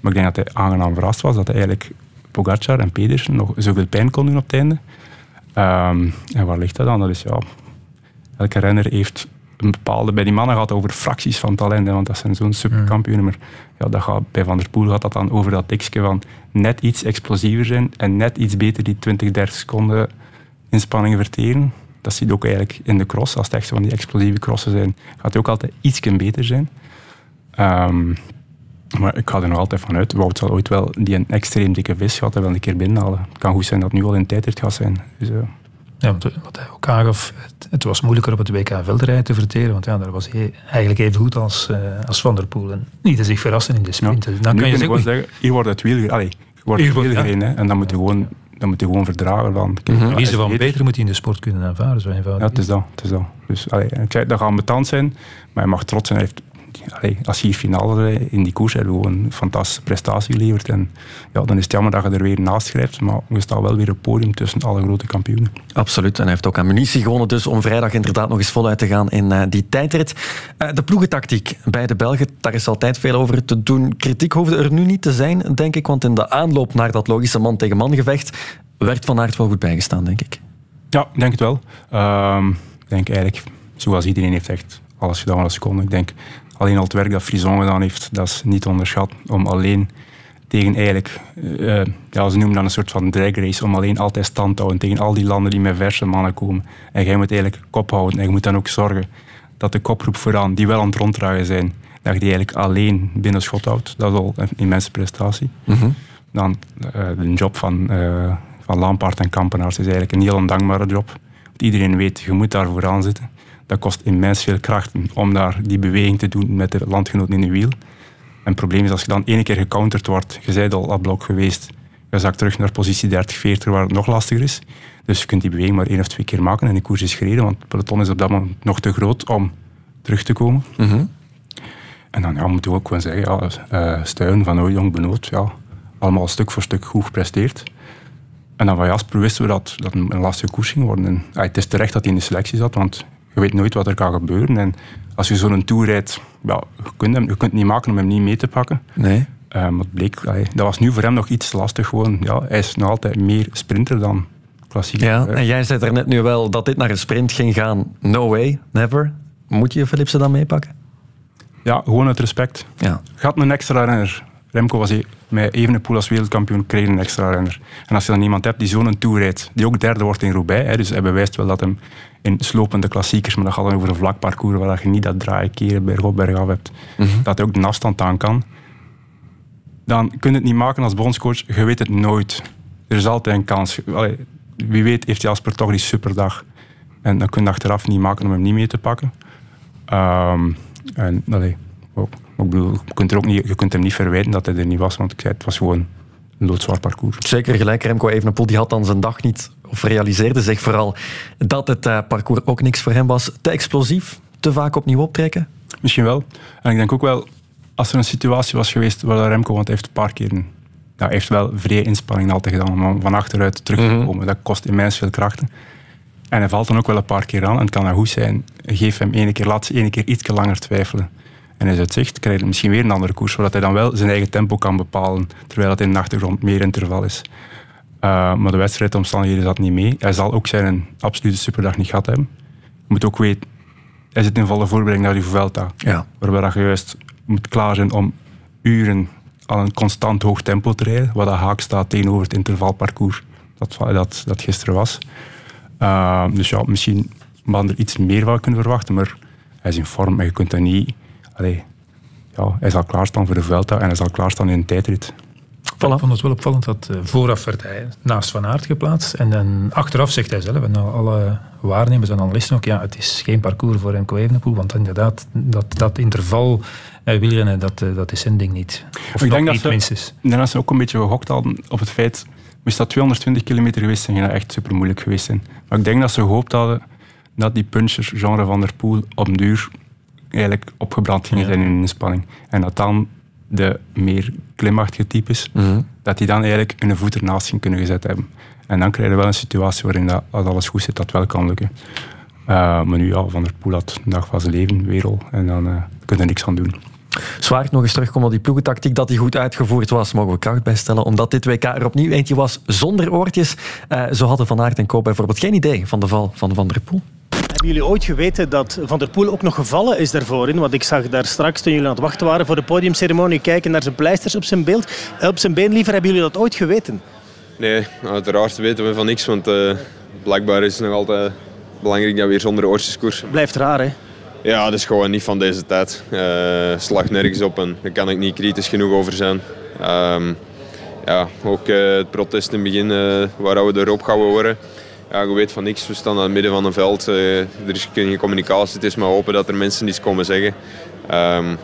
Maar ik denk dat hij aangenaam verrast was dat hij eigenlijk Pogacar en Pedersen nog zoveel pijn kon doen op het einde. Um, en waar ligt dat dan? Dat is ja, elke renner heeft een bepaalde... Bij die mannen gaat het over fracties van talent, want dat zijn zo'n superkampioenen. Maar ja, dat gaat, bij Van der Poel gaat dat dan over dat tekstje van net iets explosiever zijn en net iets beter die 20, 30 seconden inspanningen verteren. Dat zie je ook eigenlijk in de cross. Als het echt van die explosieve crossen zijn, gaat het ook altijd iets beter zijn. Um, maar ik ga er nog altijd van uit. Wout zal ooit wel die een extreem dikke vis gaat er wel een keer binnenhalen. Het kan goed zijn dat het nu al in tijdrit gaat zijn. Dus, uh. Ja, wat hij ook aangaf, het, het, was moeilijker op het WK veldrijden te verteren, want ja, daar was hij eigenlijk even goed als, uh, als Van der Poel. En niet te zich verrassen in de sprinten. Ja. Dan nu kan je zeggen, zeggen, hier wordt het wiel, allee, wordt het wiel gereden, ja. en dan moet je gewoon dan moet je gewoon verdragen. Dan, mm -hmm. Wie ze van beter moet hij in de sport kunnen aanvaarden, zo eenvoudig. Ja, het is dat. Het is dat. Dus, allee, dat gaat betand zijn, maar hij mag trots zijn. Hij heeft, allee, als je hier finale in die koers hebt, gewoon een fantastische prestatie geleverd. En ja, dan is het jammer dat je er weer naast schrijft, maar we staan wel weer op het podium tussen alle grote kampioenen. Absoluut. En hij heeft ook ammunitie gewonnen, dus om vrijdag inderdaad nog eens voluit te gaan in uh, die tijdrit. Uh, de ploegentactiek bij de Belgen, daar is altijd veel over te doen. Kritiek hoefde er nu niet te zijn, denk ik, want in de aanloop naar dat logische man tegen man gevecht werd Van Aert wel goed bijgestaan, denk ik. Ja, ik denk het wel. Uh, ik denk eigenlijk, zoals iedereen heeft echt alles gedaan wat ze kon. Ik denk alleen al het werk dat Frison gedaan heeft, dat is niet onderschat. Om alleen tegen eigenlijk, uh, ja, ze noemen dat een soort van drag race, om alleen altijd stand te houden tegen al die landen die met verse mannen komen. En jij moet eigenlijk kop houden en je moet dan ook zorgen dat de kopgroep vooraan, die wel aan het ronddraaien zijn, dat je die eigenlijk alleen binnen schot houdt. Dat is al een immense prestatie. Mm -hmm. Dan uh, de job van, uh, van Lampaard en Kampenaars is eigenlijk een heel ondankbare job. Want iedereen weet, je moet daar vooraan zitten. Dat kost immens veel krachten om daar die beweging te doen met de landgenoten in de wiel. En het probleem is als je dan één keer gecounterd wordt, je bent al op blok geweest, je zakt terug naar positie 30, 40, waar het nog lastiger is. Dus je kunt die beweging maar één of twee keer maken en de koers is gereden, want het peloton is op dat moment nog te groot om terug te komen. En dan ja, moeten we ook gewoon zeggen, ja, uh, Stuin, Van Ooijong, Benoot, ja, allemaal stuk voor stuk goed gepresteerd. En dan van Jasper wisten we dat dat een, een lastige koers ging worden. En, ja, het is terecht dat hij in de selectie zat, want je weet nooit wat er kan gebeuren. En als je zo'n tour rijdt, ja, je, kunt hem, je kunt het niet maken om hem niet mee te pakken. Nee. Maar het bleek, allee, dat was nu voor hem nog iets lastig. Gewoon. Ja, hij is nog altijd meer sprinter dan klassieker. Ja, en jij zei er net nu wel dat dit naar een sprint ging gaan. No way, never. Moet je Philipsen dan meepakken? Ja, gewoon uit respect. Ja. Gaat een extra renner. Remco was met Evenepoel als wereldkampioen, kreeg een extra renner. En als je dan iemand hebt die zo'n tour rijdt, die ook derde wordt in Roubaix, hè, dus hij bewijst wel dat hem in slopende klassiekers, maar dat gaat dan over een vlak parcours waar je niet dat draaien, keren, berg op, berg af hebt, dat hij ook de afstand aan kan, dan kun je het niet maken als bondscoach. Je weet het nooit. Er is altijd een kans. Allee, wie weet heeft Jasper toch die superdag. En dan kun je achteraf niet maken om hem niet mee te pakken. Um, en, allee, ook, ik bedoel, je, kunt er ook niet, je kunt hem niet verwijten dat hij er niet was, want ik zei, het was gewoon een loodzwaar parcours. Zeker gelijk, Remco Evenepoel die had dan zijn dag niet, of realiseerde zich vooral dat het uh, parcours ook niks voor hem was. Te explosief, te vaak opnieuw optrekken? Misschien wel. En ik denk ook wel, als er een situatie was geweest waar Remco, want hij heeft een paar keer ja, hij heeft wel vrije inspanning altijd gedaan om van achteruit terug te komen. Mm -hmm. Dat kost immens veel krachten. En hij valt dan ook wel een paar keer aan. En het kan dan goed zijn, geef hem ene keer, laat ze ene keer iets langer twijfelen. En hij het zegt, krijgt hij misschien weer een andere koers, zodat hij dan wel zijn eigen tempo kan bepalen, terwijl het in de achtergrond meer interval is. Uh, maar de wedstrijdomstandigheden zat niet mee. Hij zal ook zijn absolute superdag niet gehad hebben. Je moet ook weten, hij zit in volle voorbereiding naar die Vuelta. Ja. Waarbij je juist moet klaar zijn om uren aan een constant hoog tempo te rijden, wat dat haak staat tegenover het intervalparcours dat, dat, dat gisteren was. Uh, dus ja, misschien hadden er iets meer van kunnen verwachten, maar hij is in vorm en je kunt dat niet... Allee, ja, hij zal klaarstaan voor de Vuelta en hij zal klaarstaan in een tijdrit. Voilà. Ik vond het wel opvallend dat uh, vooraf werd hij naast Van Aert geplaatst. En dan achteraf zegt hij zelf, en alle waarnemers en analisten ook, ja, het is geen parcours voor Remco Evenepoel, want inderdaad, dat, dat interval uh, wielrennen, dat, uh, dat is zijn ding niet. Of ik denk dat ze, denk dat ze ook een beetje gehokt hadden op het feit, moest dat 220 kilometer geweest zijn, ging dat echt super moeilijk geweest zijn. Maar ik denk dat ze gehoopt hadden dat die punchers, genre Van der Poel, op duur eigenlijk opgebrand gingen zijn in inspanning. En dat dan de meer klimachtige types, mm -hmm. dat die dan eigenlijk hun voet ernaast ging kunnen gezet hebben. En dan krijg je wel een situatie waarin dat, als alles goed zit, dat wel kan lukken. Uh, maar nu, ja, Van der Poel had een dag van zijn leven, werel, en dan uh, kun je er niks aan doen. Zwaar nog eens terugkomen op die ploegentactiek, dat die goed uitgevoerd was, mogen we kracht bijstellen, omdat dit WK er opnieuw eentje was zonder oortjes. Uh, zo hadden Van Aert en Koop bijvoorbeeld geen idee van de val van Van der Poel. Hebben jullie ooit geweten dat Van der Poel ook nog gevallen is daarvoor? In? Want ik zag daar straks, toen jullie aan het wachten waren voor de podiumceremonie, kijken naar zijn pleisters op zijn beeld, op zijn been liever. Hebben jullie dat ooit geweten? Nee, uiteraard weten we van niks, want uh, blijkbaar is het nog altijd belangrijk dat we weer zonder oortjes koersen. Blijft raar, hè? Ja, dat is gewoon niet van deze tijd. Uh, slag nergens op en daar kan ik niet kritisch genoeg over zijn. Um, ja, ook uh, het protest in het begin, waar we erop gaan worden ja, je weet van niks. We staan aan het midden van een veld. Uh, er is geen communicatie. Het is maar hopen dat er mensen iets komen zeggen. Um,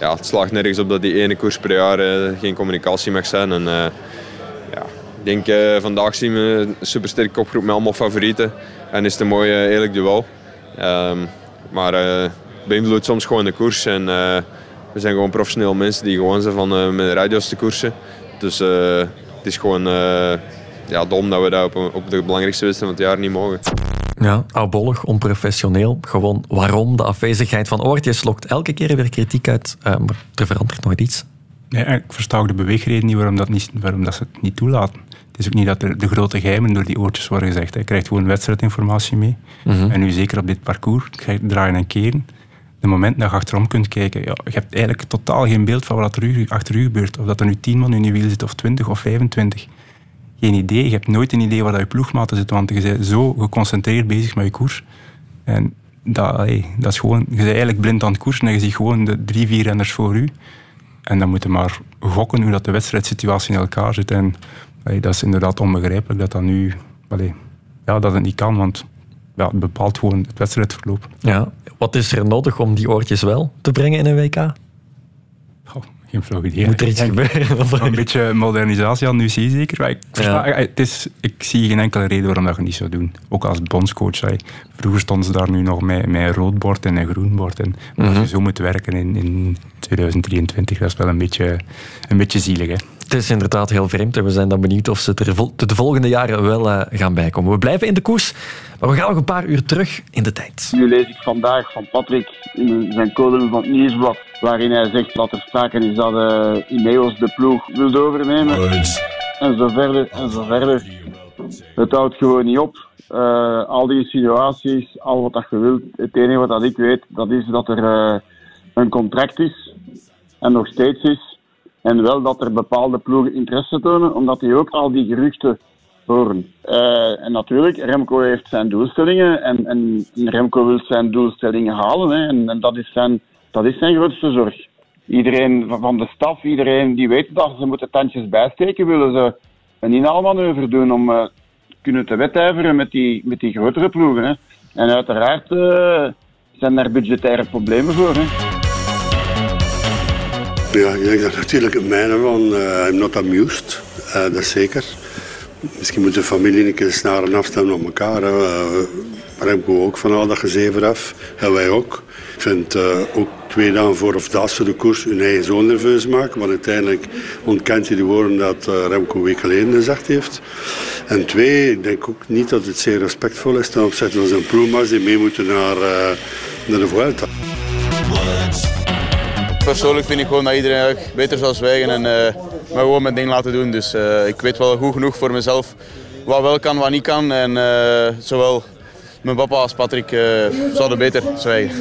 ja, het slaagt nergens op dat die ene koers per jaar uh, geen communicatie mag zijn. En, uh, ja, ik denk vandaag zien we een supersterke kopgroep met allemaal favorieten. En is het een mooi eerlijk duel. Um, maar beïnvloedt soms gewoon de koers. En, we zijn gewoon professioneel mensen die gewoon zijn van met radio's te koersen. Dus het is gewoon ja, dom dat we dat op, op de belangrijkste wedstrijd van het jaar niet mogen. Ja, oudbollig, onprofessioneel. Gewoon waarom? De afwezigheid van oortjes lokt elke keer weer kritiek uit. Uh, maar er verandert nooit iets. Nee, ik versta ook de beweegreden niet waarom, dat niet waarom dat ze het niet toelaten. Het is ook niet dat er de grote geheimen door die oortjes worden gezegd. Je krijgt gewoon wedstrijdinformatie mee. Mm -hmm. En nu zeker op dit parcours, je draaien en keren. De moment dat je achterom kunt kijken, ja, je hebt eigenlijk totaal geen beeld van wat er achter u gebeurt. Of dat er nu 10 man in je wiel zit, of 20 of 25 geen idee. Je hebt nooit een idee waar dat je ploegmaten zitten, want je bent zo geconcentreerd bezig met je koers. En dat, hey, dat is gewoon, je bent eigenlijk blind aan het koersen en je ziet gewoon de drie, vier renners voor u. En dan moet je maar gokken hoe dat de wedstrijdsituatie in elkaar zit. En hey, dat is inderdaad onbegrijpelijk dat dat nu, allee, ja, dat het niet kan, want ja, het bepaalt gewoon het wedstrijdverloop. Ja. Wat is er nodig om die oortjes wel te brengen in een WK? Geen flauw idee. Moet er iets gebeuren? Een beetje modernisatie aan de UC zeker. Maar ik, versta- Ja. het is, ik zie geen enkele reden waarom dat je niet zou doen. Ook als bondscoach. Vroeger stonden ze daar nu nog met, met een rood bord en een groen bord. En maar als Mhm. je zo moet werken in, in 2023, dat is wel een beetje, een beetje zielig. Hè? Het is inderdaad heel vreemd en we zijn dan benieuwd of ze het er de volgende jaren wel eh, gaan bijkomen. We blijven in de koers, maar we gaan nog een paar uur terug in de tijd. Nu lees ik vandaag van Patrick in zijn column van het Nieuwsblad, waarin hij zegt dat er sprake is dat eh Ineos de ploeg wil overnemen. En zo verder, en zo verder. Het houdt gewoon niet op. Eh, al die insinuaties, al wat dat je wilt. Het enige wat dat ik weet, dat is dat er eh, een contract is. En nog steeds is. En wel dat er bepaalde ploegen interesse tonen, omdat die ook al die geruchten horen. Eh, en natuurlijk, Remco heeft zijn doelstellingen en, en Remco wil zijn doelstellingen halen. Hè, en dat, is zijn, dat is zijn grootste zorg. Iedereen van- de staf, iedereen die weet dat ze moeten tandjes bijsteken, willen ze een inhaalmanoeuvre doen om eh, kunnen te wedijveren met die, met die grotere ploegen. Hè. En uiteraard eh, zijn daar budgettaire problemen voor. Hè. Ja, ik denk dat natuurlijk het mijne van, eh I'm not amused, Eh, dat is zeker. Misschien moet de familie een keer snaren afstemmen op elkaar. Eh, Remco ook van al dat gezever af, en wij ook. Ik vind ook twee dagen voor of dat ze de koers hun eigen zoon nerveus maken, want uiteindelijk ontkent je de woorden dat Remco een week geleden gezegd heeft. En twee, ik denk ook niet dat het zeer respectvol is ten opzichte van zijn ploegmaats die mee moeten naar, naar de Vuelta. Persoonlijk vind ik gewoon dat iedereen beter zou zwijgen en eh maar gewoon mijn ding laten doen. Dus eh, ik weet wel goed genoeg voor mezelf wat wel kan, wat niet kan. En eh, zowel mijn papa als Patrick zouden beter zwijgen.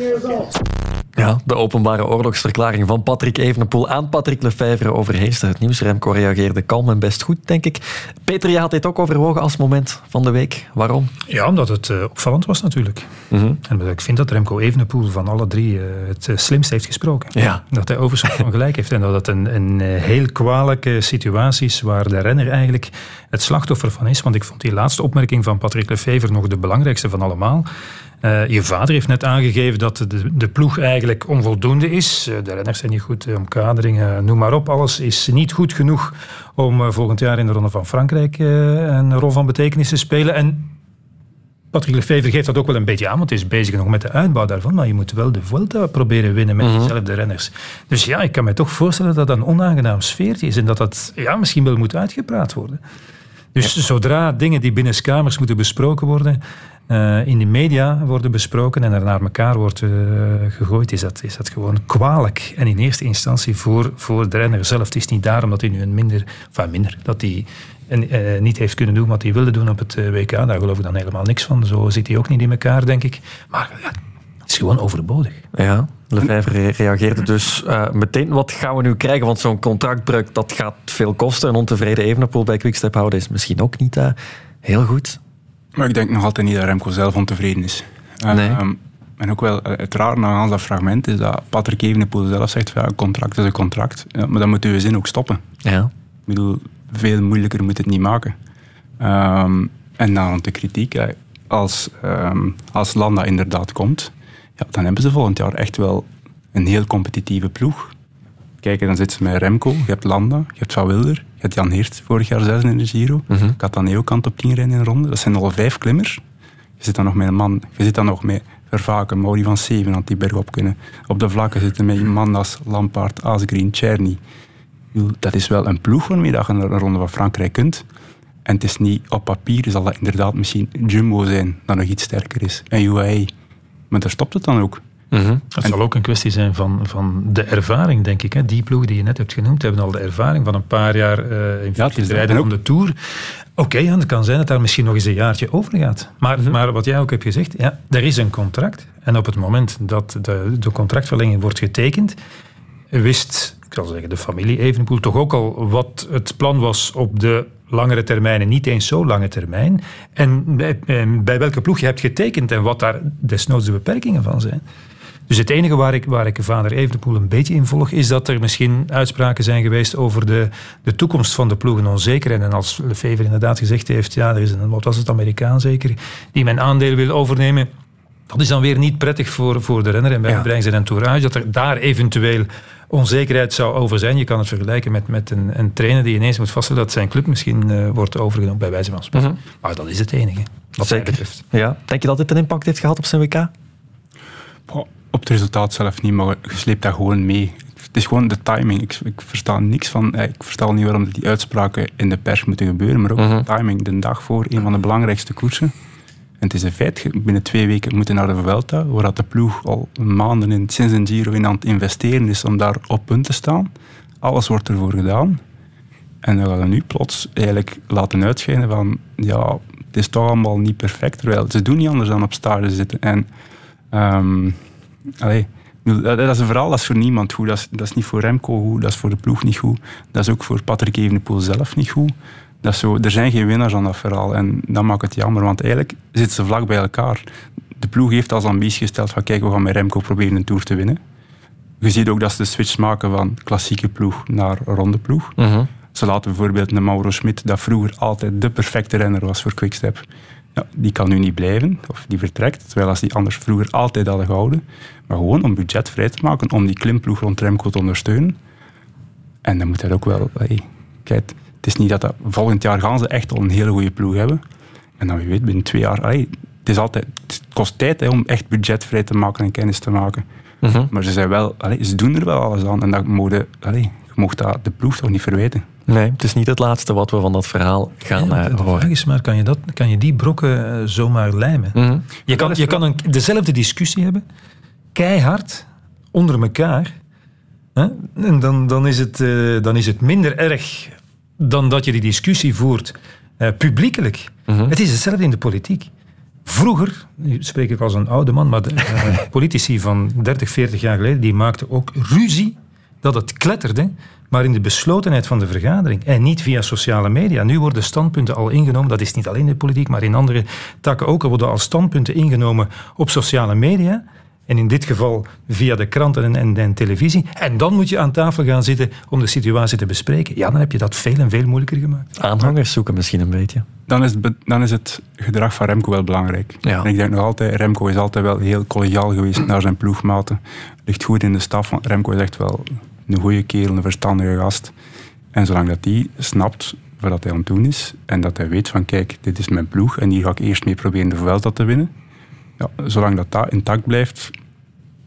Ja, de openbare oorlogsverklaring van Patrick Evenepoel aan Patrick Lefevre overheerste het nieuws. Remco reageerde kalm en best goed, denk ik. Peter, je had dit ook overwogen als moment van de week. Waarom? Ja, omdat het eh, opvallend was natuurlijk. Mhm. En ik vind dat Remco Evenepoel van alle drie eh, het eh, slimst heeft gesproken. Ja. Dat hij overschot van gelijk heeft. En dat het een, een heel kwalijke situatie is waar de renner eigenlijk het slachtoffer van is. Want ik vond die laatste opmerking van Patrick Lefevre nog de belangrijkste van allemaal. Eh, je vader heeft net aangegeven dat de, de ploeg eigenlijk onvoldoende is. Eh, de renners zijn niet goed, de omkadering, eh, noem maar op. Alles is niet goed genoeg om volgend jaar in de Ronde van Frankrijk een rol van betekenis te spelen. En Patrick Lefevre geeft dat ook wel een beetje aan, want hij is bezig nog met de uitbouw daarvan. Maar je moet wel de Vuelta proberen winnen met diezelfde renners. Dus ja, ik kan me toch voorstellen dat dat een onaangenaam sfeertje is en dat dat ja, misschien wel moet uitgepraat worden. Dus zodra dingen die binnen kamers moeten besproken worden, eh, in de media worden besproken en er naar elkaar wordt eh, gegooid, is dat, is dat gewoon kwalijk. En in eerste instantie voor, voor de renner zelf. Het is niet daarom dat hij nu een minder, enfin minder, dat hij eh, niet heeft kunnen doen wat hij wilde doen op het WK. Daar geloof ik dan helemaal niks van. Zo zit hij ook niet in elkaar, denk ik. Maar het is gewoon overbodig. Ja, Lefevre re- reageerde dus meteen. Wat gaan we nu krijgen? Want zo'n contractbreuk, dat gaat veel kosten. Een ontevreden Evenepoel bij Quickstep houden is misschien ook niet eh, heel goed. Maar ik denk nog altijd niet dat Remco zelf ontevreden is. Nee. Ehm, en ook wel, eh, het raar aan dat fragment is dat Patrick Evenepoel zelf zegt ja, een contract is een contract. Ja, maar dan moet uw zin ook stoppen. Ja. Ik bedoel, veel moeilijker moet het niet maken. Ehm, en dan de kritiek, als, ehm, als Landa inderdaad komt, ja, dan hebben ze volgend jaar echt wel een heel competitieve ploeg. Kijk, dan zitten ze met Remco, je hebt Landa, je hebt Van Wilder, je hebt Jan Heert vorig jaar zes in de Giro, Mhm. Cataneo kan op 10 rijden in een ronde. Dat zijn al vijf klimmers. Je zit dan nog met een man, je zit dan nog met Vervaken, Mauri van Seven aan die berg op kunnen. Op de vlakken zitten met iemand als Lampaard, Asgreen, Czerny. Dat is wel een ploeg waarmee je een ronde van Frankrijk kunt. En het is niet op papier, zal dat inderdaad misschien Jumbo zijn, dat nog iets sterker is. En UAE. Maar daar stopt het dan ook. Het zal ook een kwestie zijn van, van de ervaring, denk ik. Hè. Die ploegen die je net hebt genoemd, hebben al de ervaring van een paar jaar eh in het rijden van de Tour. Oké, ja, het kan zijn dat daar misschien nog eens een jaartje over gaat. Maar, maar wat jij ook hebt gezegd, ja, er is een contract. En op het moment dat de, de contractverlenging wordt getekend, wist, ik zal zeggen, de familie Evenepoel toch ook al wat het plan was op de langere termijn en niet eens zo lange termijn. En bij, en bij welke ploeg je hebt getekend en wat daar desnoods de beperkingen van zijn. Dus het enige waar ik, waar ik vader Evenepoel een beetje in volg, is dat er misschien uitspraken zijn geweest over de, de toekomst van de ploegen onzekerheid. En als Lefevre inderdaad gezegd heeft, ja, er is een, wat was het, Amerikaan zeker, die mijn aandeel wil overnemen. Dat is dan weer niet prettig voor, voor de renner. En bij ja. brengen ze entourage dat er daar eventueel onzekerheid zou over zijn. Je kan het vergelijken met, met een, een trainer die ineens moet vaststellen dat zijn club misschien uh, wordt overgenomen, bij wijze van spreken. Mm -hmm. Maar dat is het enige, wat Zeker. betreft. Ja. Denk je dat dit een impact heeft gehad op zijn WK? Op het resultaat zelf niet, maar je sleept daar gewoon mee. Het is gewoon de timing. Ik, ik versta niks van. Ik versta niet waarom die uitspraken in de pers moeten gebeuren, maar ook -hmm. de timing. De dag voor een van de belangrijkste koersen. En het is een feit, binnen twee weken moeten naar de Vuelta, waar de ploeg al maanden in, sinds een Giro in aan het investeren is om daar op punt te staan. Alles wordt ervoor gedaan. En dan gaan we nu plots eigenlijk laten uitschijnen van, ja, het is toch allemaal niet perfect. Terwijl ze doen niet anders dan op stage zitten. En, um, allee, dat is een verhaal, dat is voor niemand goed. Dat is, dat is niet voor Remco goed, dat is voor de ploeg niet goed. Dat is ook voor Patrick Evenepoel zelf niet goed. Dat is zo, er zijn geen winnaars aan dat verhaal. En dat maakt het jammer, want eigenlijk zitten ze vlak bij elkaar. De ploeg heeft als ambitie gesteld van kijk, we gaan met Remco proberen een Tour te winnen. Je ziet ook dat ze de switch maken van klassieke ploeg naar ronde ploeg. -huh. Ze laten bijvoorbeeld een Mauro Schmidt, dat vroeger altijd de perfecte renner was voor Quickstep. Ja, die kan nu niet blijven, of die vertrekt, terwijl als die anders vroeger altijd hadden gehouden. Maar gewoon om budget vrij te maken, om die klimploeg rond Remco te ondersteunen. En dan moet dat ook wel... Hey, kijk, het is niet dat, dat volgend jaar gaan ze echt al een hele goede ploeg hebben. En dan wie weet, binnen twee jaar... Allee, het, is altijd, het kost tijd hè, om echt budgetvrij te maken en kennis te maken. -huh. Maar ze, zijn wel, allee, ze doen er wel alles aan. En dat mode, allee, je mocht dat de ploeg toch niet verwijten. Nee, het is niet het laatste wat we van dat verhaal gaan ja, de vraag is maar, kan je, dat, kan je die brokken uh, zomaar lijmen? -huh. Je kan, je kan een, dezelfde discussie hebben, keihard, onder elkaar. Hè? En dan, dan, is het, uh, dan is het minder erg dan dat je die discussie voert uh, publiekelijk. -huh. Het is hetzelfde in de politiek. Vroeger, nu spreek ik als een oude man, maar de uh, politici van 30, 40 jaar geleden, die maakten ook ruzie dat het kletterde, maar in de beslotenheid van de vergadering en niet via sociale media. Nu worden standpunten al ingenomen, dat is niet alleen in de politiek, maar in andere takken ook, er worden al standpunten ingenomen op sociale media. En in dit geval via de kranten en, en, en, televisie. En dan moet je aan tafel gaan zitten om de situatie te bespreken. Ja, dan heb je dat veel en veel moeilijker gemaakt. Aanhangers zoeken misschien een beetje. Dan is, het, dan is het gedrag van Remco wel belangrijk. Ja. En ik denk nog altijd, Remco is altijd wel heel collegiaal geweest naar zijn ploegmaten. Ligt goed in de staf. Want Remco is echt wel een goede kerel, een verstandige gast. En zolang dat hij snapt wat hij aan het doen is, en dat hij weet van kijk, dit is mijn ploeg en hier ga ik eerst mee proberen de Vuelta te winnen, ja, zolang dat, dat intact blijft,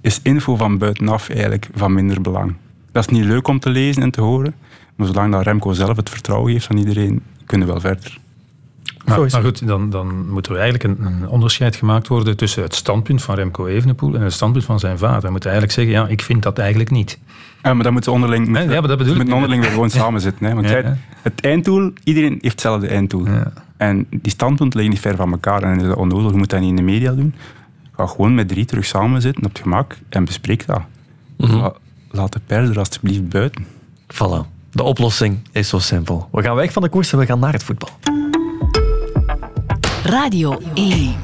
is info van buitenaf eigenlijk van minder belang. Dat is niet leuk om te lezen en te horen, maar zolang dat Remco zelf het vertrouwen heeft aan iedereen, kunnen we wel verder. Maar, maar goed, dan, dan moet er eigenlijk een, een, onderscheid gemaakt worden tussen het standpunt van Remco Evenepoel en het standpunt van zijn vader. Hij moet eigenlijk zeggen, ja, ik vind dat eigenlijk niet. Ja, maar dat moeten onderling, moet, ja, maar dat bedoel moet onderling weer gewoon samen zitten. Hè? Want ja, het einddoel, iedereen heeft hetzelfde einddoel. Ja. En die standpunten liggen niet ver van elkaar. En dat is onnozel, je moet dat niet in de media doen. Ga gewoon met drie terug samen zitten op het gemak en bespreek dat. Mm -hmm. Laat de pers er alsjeblieft buiten. Voilà. De oplossing is zo simpel. We gaan weg van de koers en we gaan naar het voetbal. Radio 1.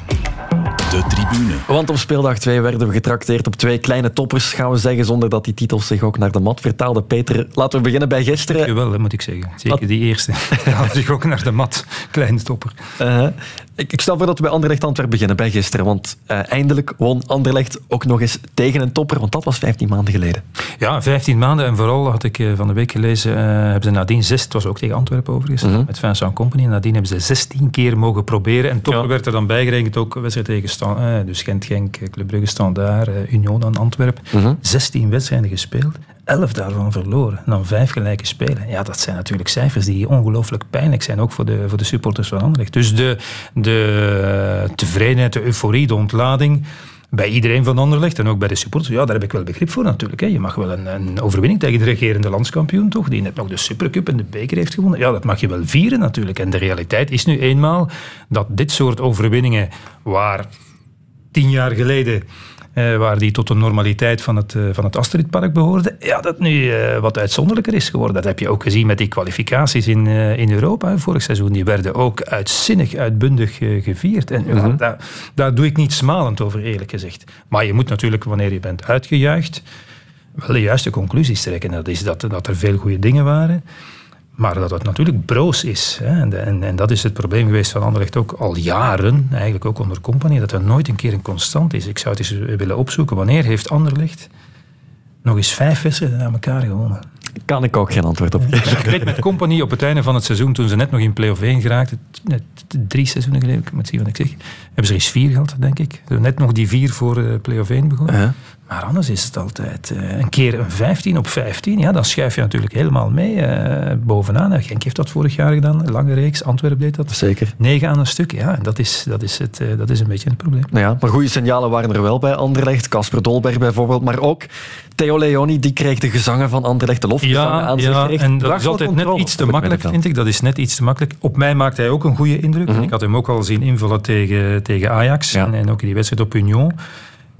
De tribune. Want op speeldag 2 werden we getrakteerd op twee kleine toppers, gaan we zeggen, zonder dat die titels zich ook naar de mat vertaalden. Peter, laten we beginnen bij gisteren. Jawel, dat moet ik zeggen. Zeker Wat? die eerste. Haalde zich ook naar de mat. Kleine topper. Uh, ik, ik, stel voor dat we bij Anderlecht Antwerp beginnen, bij gisteren. Want uh, eindelijk won Anderlecht ook nog eens tegen een topper, want dat was 15 maanden geleden. Ja, 15 maanden. En vooral had ik uh, van de week gelezen, uh, hebben ze nadien zes, het was ook tegen Antwerpen overigens, mm -hmm. met Vincent Company. En nadien hebben ze 16 keer mogen proberen. En topper ja. werd er dan bijgerekend ook wedstrijd tegen Stan, dus Gent-Genk, Club Brugge, Standaard, Union aan Antwerpen. Mm -hmm. 16 wedstrijden gespeeld. 11 daarvan verloren. En dan vijf gelijke spelen. Ja, dat zijn natuurlijk cijfers die ongelooflijk pijnlijk zijn, ook voor de, voor de supporters van Anderlecht. Dus de, de tevredenheid, de euforie, de ontlading bij iedereen van Anderlecht en ook bij de supporters. Ja, daar heb ik wel begrip voor natuurlijk. Hè. Je mag wel een, een, overwinning tegen de regerende landskampioen, toch? Die net nog de Supercup en de beker heeft gewonnen. Ja, dat mag je wel vieren natuurlijk. En de realiteit is nu eenmaal dat dit soort overwinningen, waar tien jaar geleden eh, waar die tot de normaliteit van het, eh, van het Astridpark behoorde, ja, dat nu eh, wat uitzonderlijker is geworden. Dat heb je ook gezien met die kwalificaties in, in Europa hè, vorig seizoen. Die werden ook uitzinnig, uitbundig gevierd. En ja, Mhm. daar, daar doe ik niet smalend over, eerlijk gezegd. Maar je moet natuurlijk, wanneer je bent uitgejuicht, wel de juiste conclusies trekken. Dat is dat, dat er veel goede dingen waren. Maar dat het natuurlijk broos is. Hè. En, en, en dat is het probleem geweest van Anderlecht ook al jaren, eigenlijk ook onder Compagnie, dat er nooit een keer een constant is. Ik zou het eens willen opzoeken. Wanneer heeft Anderlecht nog eens vijf wedstrijden aan elkaar gewonnen? Kan ik ook geen antwoord op geven. Ik weet met Compagnie op het einde van het seizoen, toen ze net nog in play-off 1 geraakten, net drie seizoenen geleden, ik moet zien wat ik zeg, hebben ze er eens vier gehad, denk ik. Net nog die vier voor eh, play-off 1 begonnen. Maar anders is het altijd eh, een keer een 15 op 15. Ja, dan schuif je natuurlijk helemaal mee eh, bovenaan. En Genk heeft dat vorig jaar gedaan, een lange reeks. Antwerpen deed dat. Zeker. Negen aan een stuk. Ja, en dat is, dat is, het, eh, dat is een beetje het probleem. Nou ja, maar goede signalen waren er wel bij Anderlecht. Casper Dolberg bijvoorbeeld, maar ook Theo Leoni, die kreeg de gezangen van Anderlecht, de lofgezangen Ja, aan zich ja gericht. en dat is altijd net iets te makkelijk, vind ik. Dat is net iets te makkelijk. Op mij maakt hij ook een goede indruk. Mhm. Ik had hem ook al zien invullen tegen, tegen Ajax en, en ook in die wedstrijd op Union.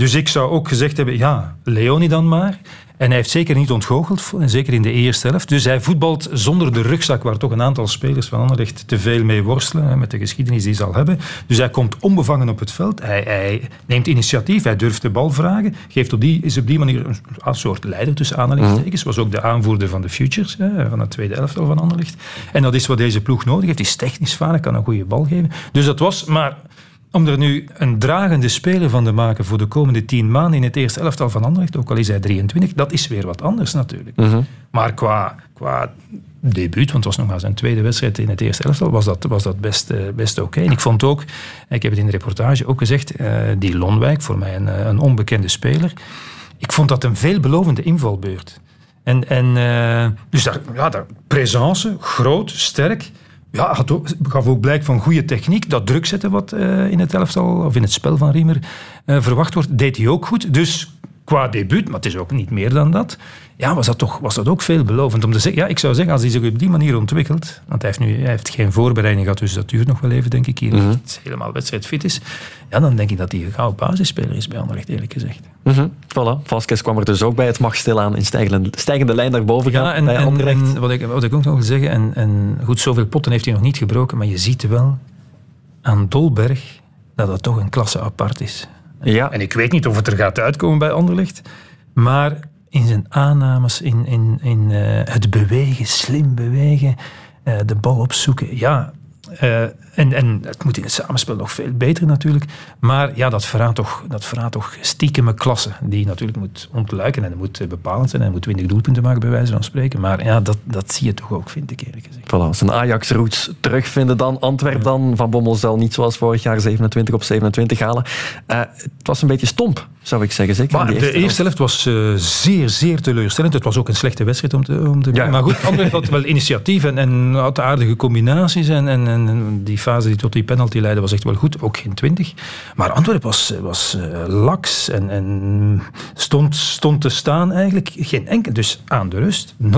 Dus ik zou ook gezegd hebben, ja, Leoni dan maar. En hij heeft zeker niet ontgoocheld, en zeker in de eerste helft. Dus hij voetbalt zonder de rugzak, waar toch een aantal spelers van Anderlecht te veel mee worstelen, hè, met de geschiedenis die ze al hebben. Dus hij komt onbevangen op het veld. Hij, hij neemt initiatief, hij durft de bal vragen. Geeft op die, is op die manier een, soort leider tussen aanhalingstekens. Was ook de aanvoerder van de Futures, hè, van het tweede elftal van Anderlecht. En dat is wat deze ploeg nodig heeft. Is technisch vaardig, kan een goede bal geven. Dus dat was, maar om er nu een dragende speler van te maken voor de komende tien maanden in het eerste elftal van Anderlecht, ook al is hij 23, dat is weer wat anders natuurlijk. Maar qua, qua debuut, want het was nog maar zijn tweede wedstrijd in het eerste elftal, was dat, was dat best, eh, best oké. En ik vond ook, ik heb het in de reportage ook gezegd, eh, die Lonwijk, voor mij een, eh, een onbekende speler, ik vond dat een veelbelovende invalbeurt. En, en dus daar, ja, daar, présence, groot, sterk. Ja, had ook, gaf ook blijk van goede techniek. Dat druk zetten wat eh, in het elftal of in het spel van Riemer eh, verwacht wordt, deed hij ook goed. Dus qua debuut, maar het is ook niet meer dan dat. Ja, was dat toch was dat ook veelbelovend om te zeggen. Ja, ik zou zeggen, als hij zich op die manier ontwikkelt, want hij heeft nu hij heeft geen voorbereiding gehad, dus dat duurt nog wel even, denk ik, hier Mhm. niet helemaal wedstrijdfit is. Ja, dan denk ik dat hij een gouden basisspeler is bij Anderlecht, eerlijk gezegd. Mhm, Voilà, Vasquez kwam er dus ook bij. Het mag stilaan in stijgende, stijgende lijn naar boven gaan Ja, en, bij en, Anderlecht. en wat, ik, wat ik ook nog wil zeggen, en, en goed, zoveel potten heeft hij nog niet gebroken, maar je ziet wel aan Dolberg dat dat toch een klasse apart is. Ja. En ik weet niet of het er gaat uitkomen bij Anderlecht, maar in zijn aannames, in, in, in eh, het bewegen, slim bewegen, eh, de bal opzoeken, ja... eh, en, en het moet in het samenspel nog veel beter natuurlijk. Maar ja, dat verraadt toch, dat verraadt toch stiekeme klasse. Die natuurlijk moet ontluiken en moet eh, bepalend zijn. En moet 20 doelpunten maken, bij wijze van spreken. Maar ja, dat, dat zie je toch ook, vind ik eerlijk gezegd. Voilà, zijn Ajax-roots terugvinden dan. Antwerp dan, Van Bommel zal niet zoals vorig jaar 27 op 27 halen. Eh, het was een beetje stomp, zou ik zeggen. Zeker Maar de eerste helft was eh, zeer, zeer teleurstellend. Het was ook een slechte wedstrijd om te, om te Ja. Maar goed, Anderlecht had wel initiatief en, en had aardige combinaties. En, en, en die fase die tot die penalty leidde was echt wel goed. Ook geen 20. Maar Antwerpen was, was eh, laks en, en stond, stond te staan eigenlijk. Geen enkel. Dus aan de rust 0,0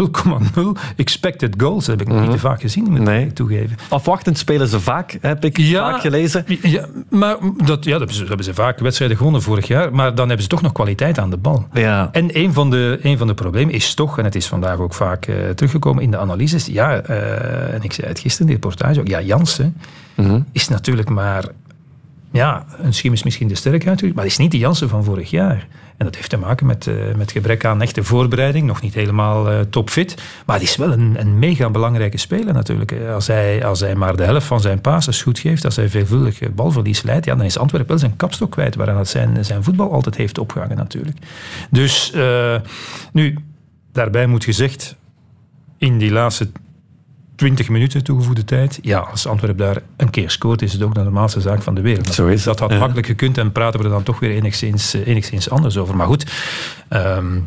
expected goals. Dat heb ik nog niet te vaak gezien, moet ik toegeven. Afwachtend spelen ze vaak, heb ik vaak gelezen. Ja, maar dat, ja, dat hebben, ze, dat hebben ze vaak wedstrijden gewonnen vorig jaar. Maar dan hebben ze toch nog kwaliteit aan de bal. Ja. En een van, de, een van de problemen is toch, en het is vandaag ook vaak eh, teruggekomen in de analyses. Ja, eh, en ik zei het gisteren in de reportage ook. Ja, Jansen is natuurlijk maar. Ja, een schim is misschien de sterk uitgedrukt, maar het is niet de Jansen van vorig jaar. En dat heeft te maken met, eh, met gebrek aan echte voorbereiding. Nog niet helemaal eh, topfit. Maar het is wel een, een mega belangrijke speler natuurlijk. Eh, Als hij, als hij maar de helft van zijn passes goed geeft, als hij veelvuldig balverlies leidt, ja, dan is Antwerpen wel zijn kapstok kwijt, waaraan het zijn, zijn voetbal altijd heeft opgehangen natuurlijk. Dus nu, daarbij moet gezegd, in die laatste 20 minuten toegevoegde tijd. Ja, als Antwerpen daar een keer scoort, is het ook de normaalste zaak van de wereld. Zo is dat had ja. makkelijk gekund en praten we er dan toch weer enigszins, eh, enigszins anders over. Maar goed, ehm,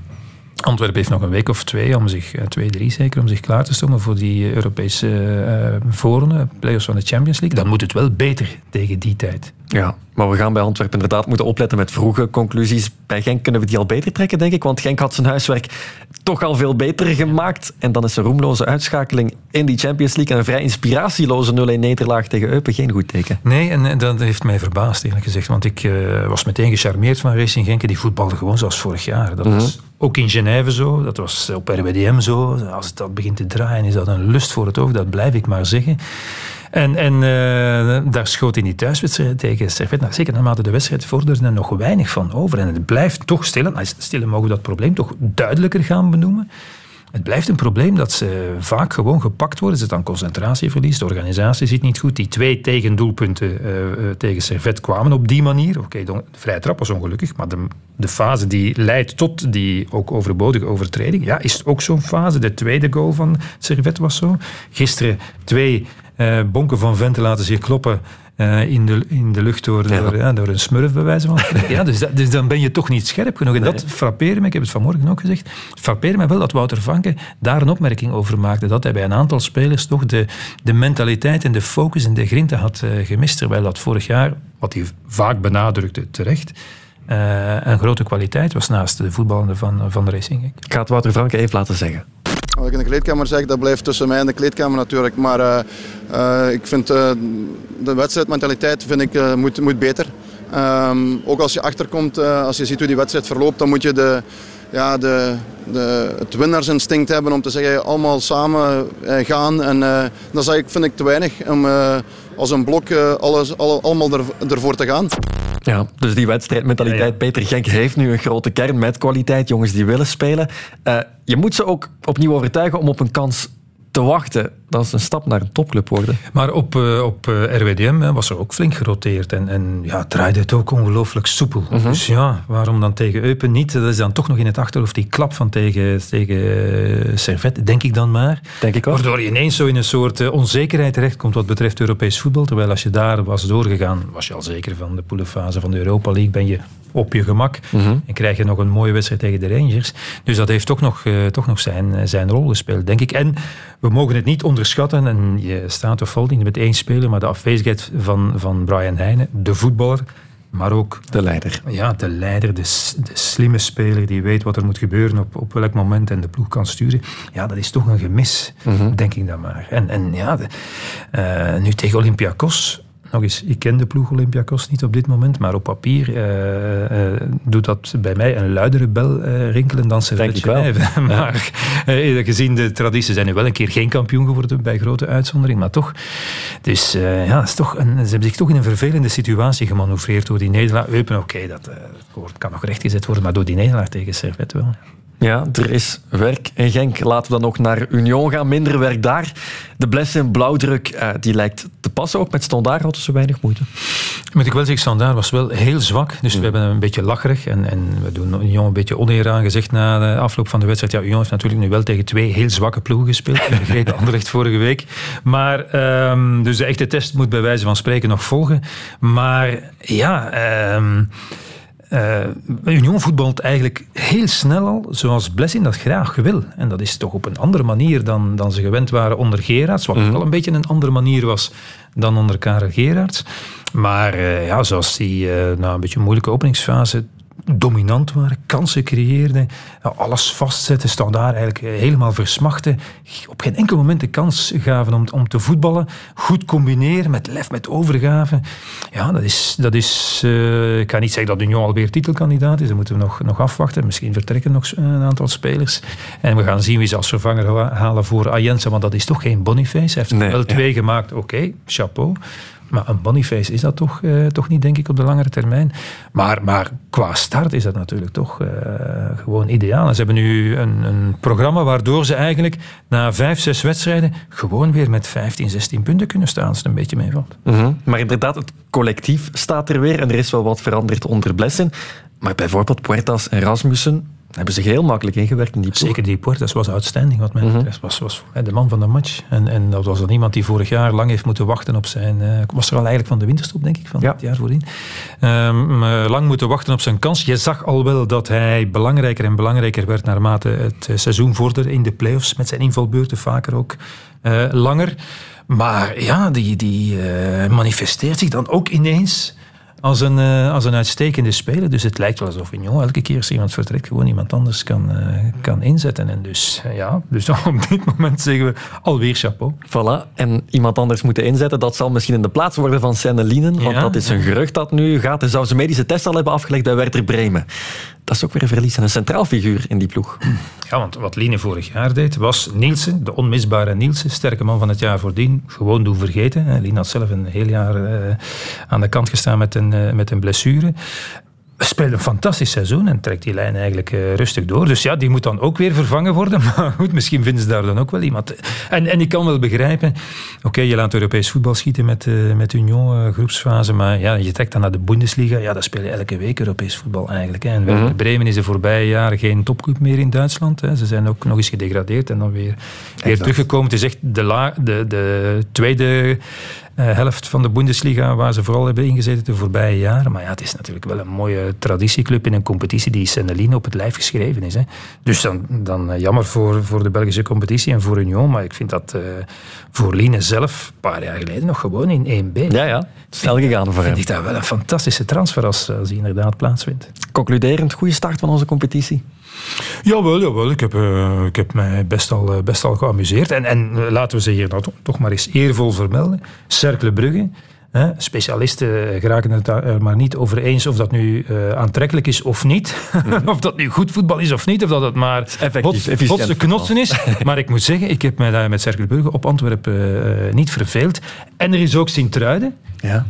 Antwerpen heeft nog een week of twee, om zich, eh, twee, drie zeker, om zich klaar te stomen voor die Europese uh, foren, play-offs van de Champions League. Dan moet het wel beter tegen die tijd. Ja, maar we gaan bij Antwerpen inderdaad moeten opletten met vroege conclusies. Bij Genk kunnen we die al beter trekken, denk ik. Want Genk had zijn huiswerk toch al veel beter gemaakt. En dan is een roemloze uitschakeling in die Champions League en een vrij inspiratieloze 0-1 nederlaag tegen Eupen geen goed teken. Nee, en dat heeft mij verbaasd eerlijk gezegd. Want ik uh, was meteen gecharmeerd van Racing Genk. Die voetbalde gewoon zoals vorig jaar. Dat was mhm. Ook in Genève zo. Dat was op RWDM zo. Als het dat begint te draaien, is dat een lust voor het oog. Dat blijf ik maar zeggen. En, en uh, daar schoot in die thuiswedstrijd tegen Servet, nou, zeker naarmate de wedstrijd vorderde, nog weinig van over. En het blijft toch stillen, nou, stillen mogen we dat probleem toch duidelijker gaan benoemen. Het blijft een probleem dat ze vaak gewoon gepakt worden. Ze dan concentratieverlies, de organisatie zit niet goed. Die twee tegendoelpunten uh, tegen Servet kwamen op die manier. Oké, de vrije trap was ongelukkig, maar de, de, fase die leidt tot die ook overbodige overtreding, ja, is ook zo'n fase. De tweede goal van Servet was zo. Gisteren twee uh, bonken van venten laten zich kloppen uh, in, de, in de lucht door, ja. door, ja, door een smurf, bij wijze van ja, dus, dat, dus dan ben je toch niet scherp genoeg. En dat frappeerde me, ik heb het vanmorgen ook gezegd, frappeerde me wel dat Wouter Vanke daar een opmerking over maakte. Dat hij bij een aantal spelers toch de, de mentaliteit en de focus en de grinta had uh, gemist. Terwijl dat vorig jaar, wat hij vaak benadrukte terecht, uh, een grote kwaliteit was naast de voetballende van, van de Racing. Ik ga het Wouter Vanke even laten zeggen. Wat ik in de kleedkamer zeg, dat blijft tussen mij en de kleedkamer natuurlijk. Maar uh, uh, ik vind uh, de wedstrijdmentaliteit vind ik, moet, moet beter. Um, ook als je achterkomt, als je ziet hoe die wedstrijd verloopt, dan moet je de, ja, de, de, het winnaarsinstinct hebben om te zeggen allemaal samen gaan. En dat is vind ik te weinig om als een blok alles, alle, allemaal er, ervoor te gaan. Ja, dus die wedstrijdmentaliteit. Peter Genk heeft nu een grote kern met kwaliteit. Jongens die willen spelen. Uh, je moet ze ook opnieuw overtuigen om op een kans te wachten dat is een stap naar een topclub worden. Maar op, uh, op eh, RWDM was er ook flink geroteerd en, en ja, draaide het ook ongelooflijk soepel. Mm -hmm. Dus ja, waarom dan tegen Eupen niet? Dat is dan toch nog in het achterhoofd die klap van tegen, tegen uh, Servet, denk ik dan maar. Denk ik ook. Waardoor je ineens zo in een soort onzekerheid terechtkomt wat betreft Europees voetbal. Terwijl als je daar was doorgegaan, was je al zeker van de poelenfase van de Europa League, ben je op je gemak. Mm -hmm. En krijg je nog een mooie wedstrijd tegen de Rangers. Dus dat heeft toch nog, toch nog zijn, zijn rol gespeeld, denk ik. En we mogen het niet onderschatten. En je staat of valt niet met één speler, maar de afwezigheid van, van Brian Heijnen, de voetballer, maar ook de leider. Ja, de leider, de, de, slimme speler die weet wat er moet gebeuren op, op welk moment en de ploeg kan sturen. Ja, dat is toch een gemis, mm -hmm. denk ik dan maar. En, en ja, de, uh, nu tegen Olympiakos nog eens, ik ken de ploeg Olympiakos niet op dit moment, maar op papier uh, uh, doet dat bij mij een luidere bel uh, rinkelen dan Servet Genève. maar gezien de tradities zijn nu wel een keer geen kampioen geworden bij grote uitzondering, maar toch. Dus ja, is toch een, ze hebben zich toch in een vervelende situatie gemanoeuvreerd door die nederlaag. Eupen, oké, okay, dat kan nog rechtgezet worden, maar door die nederlaag tegen Servet wel. Ja, er is werk in Genk. Laten we dan nog naar Union gaan. Minder werk daar. De blessing blauwdruk uh, die lijkt te passen. Ook met Standaard hadden ze weinig moeite. Moet ik wel zeggen, Standaard was wel heel zwak. Dus we hebben een beetje lacherig. En, en we doen Union een beetje oneer aan gezegd na de afloop van de wedstrijd. Ja, Union heeft natuurlijk nu wel tegen twee heel zwakke ploegen gespeeld. Vergeten Anderlecht vorige week. Maar, um, dus de echte test moet bij wijze van spreken nog volgen. Maar ja... Um, uh, Union voetbalt eigenlijk heel snel al zoals Blessing dat graag wil. En dat is toch op een andere manier dan, dan ze gewend waren onder Gerards. Wat mm. wel een beetje een andere manier was dan onder Karel Gerards. Maar uh, ja, zoals die uh, na een beetje een moeilijke openingsfase dominant waren, kansen creëerden, alles vastzetten, staan daar eigenlijk eh, helemaal versmachten. Op geen enkel moment de kans gaven om, om te voetballen. Goed combineren met lef, met overgave. Ja, dat is... Dat is uh, ik ga niet zeggen dat Union alweer titelkandidaat is. Dat moeten we nog, nog afwachten. Misschien vertrekken nog een aantal spelers. En we gaan zien wie ze als vervanger halen voor Ayense, want dat is toch geen Boniface. Hij heeft nee, wel twee gemaakt. Oké, chapeau. Maar een Boniface is dat toch, uh, toch niet, denk ik, op de langere termijn. Maar, maar qua start is dat natuurlijk toch uh, gewoon ideaal. Ze hebben nu een, een, programma waardoor ze eigenlijk na vijf, zes wedstrijden gewoon weer met 15, 16 punten kunnen staan, als het een beetje meevalt. -hmm. Maar inderdaad, het collectief staat er weer en er is wel wat veranderd onder Blessen. Maar bijvoorbeeld Puertas en Rasmussen, hebben zich heel makkelijk ingewerkt in die ploeg. Zeker die Puertas was outstanding wat mij betreft. Was, was de man van de match. En, en dat was dan iemand die vorig jaar lang heeft moeten wachten op zijn... eh, was er al eigenlijk van de winterstop, denk ik, van het jaar voordien. Ehm, eh, lang moeten wachten op zijn kans. Je zag al wel dat hij belangrijker en belangrijker werd naarmate het eh, seizoen vorderde in de play-offs. Met zijn invalbeurten vaker ook langer. Maar ja, die, die manifesteert zich dan ook ineens als een, eh, als een uitstekende speler. Dus het lijkt wel alsof Vignon elke keer als iemand vertrekt gewoon iemand anders kan, eh, kan inzetten. En dus eh, ja, dus op dit moment zeggen we alweer chapeau. Voilà. En iemand anders moeten inzetten. Dat zal misschien in de plaats worden van Senne-Lienen. Want Ja, dat is een gerucht dat nu gaat. Hij zou zijn medische test al hebben afgelegd bij Werder Bremen. Dat is ook weer een verlies en een centraal figuur in die ploeg. Ja, want wat Line vorig jaar deed, was Nielsen, de onmisbare Nielsen, sterke man van het jaar voordien, gewoon doen vergeten. Line had zelf een heel jaar eh, aan de kant gestaan met een, eh, met een blessure. Speelt een fantastisch seizoen en trekt die lijn eigenlijk eh, rustig door. Dus ja, die moet dan ook weer vervangen worden. Maar goed, misschien vinden ze daar dan ook wel iemand. En, en ik kan wel begrijpen, oké, je laat Europees voetbal schieten met, eh, met Union, eh, groepsfase, maar ja, je trekt dan naar de Bundesliga. Ja, daar speel je elke week Europees voetbal eigenlijk. Hè. En Mhm. Bremen is de voorbije jaren geen topclub meer in Duitsland. Hè. Ze zijn ook nog eens gedegradeerd en dan weer, weer teruggekomen. Het is echt de, la, de, de tweede helft van de Bundesliga waar ze vooral hebben ingezeten de voorbije jaren. Maar ja, het is natuurlijk wel een mooie traditieclub in een competitie die Senneline op het lijf geschreven is. Hè. Dus dan, dan eh, jammer voor, voor de Belgische competitie en voor Union, maar ik vind dat eh, voor Line zelf een paar jaar geleden nog gewoon in 1B. Ja, ja. Snel gegaan voor hem. Vind ik dat wel een fantastische transfer als, als die inderdaad plaatsvindt. Concluderend, goede start van onze competitie. Jawel, jawel. Ik heb, eh, ik heb mij best al, eh, best al geamuseerd. En, en eh, laten we ze hier nou toch, toch maar eens eervol vermelden. Cercle Brugge. Hè, specialisten geraken het er maar niet over eens of dat nu aantrekkelijk is of niet. of dat nu goed voetbal is of niet. Of dat het maar efficiënt botse knotsen is. maar ik moet zeggen, ik heb mij daar met Cercle Brugge op Antwerpen niet verveeld. En er is ook Sint-Truiden. Ja.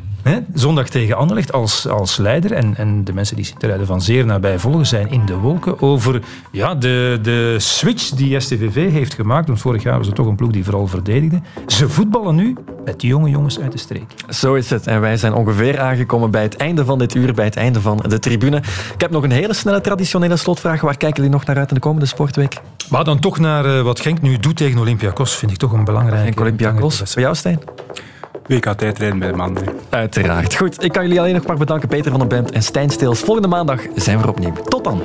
Zondag tegen Anderlecht als, als leider. En, en de mensen die Sint-Truiden van zeer nabij volgen zijn in de wolken over ja, de, de switch die STVV heeft gemaakt. Want vorig jaar was het toch een ploeg die vooral verdedigde. Ze voetballen nu met die jonge jongens uit de streek. Zo is het. En wij zijn ongeveer aangekomen bij het einde van dit uur, bij het einde van de tribune. Ik heb nog een hele snelle traditionele slotvraag. Waar kijken jullie nog naar uit in de komende sportweek? Maar dan toch naar eh, wat Genk nu doet tegen Olympiakos. Vind ik toch een belangrijke... Genk Olympiakos. Bij jou, Stijn? WK tijdrijden bij de mannen. Uiteraard. Goed, ik kan jullie alleen nog maar bedanken, Peter van den Bemt en Stijn Steels. Volgende maandag zijn we er opnieuw. Tot dan.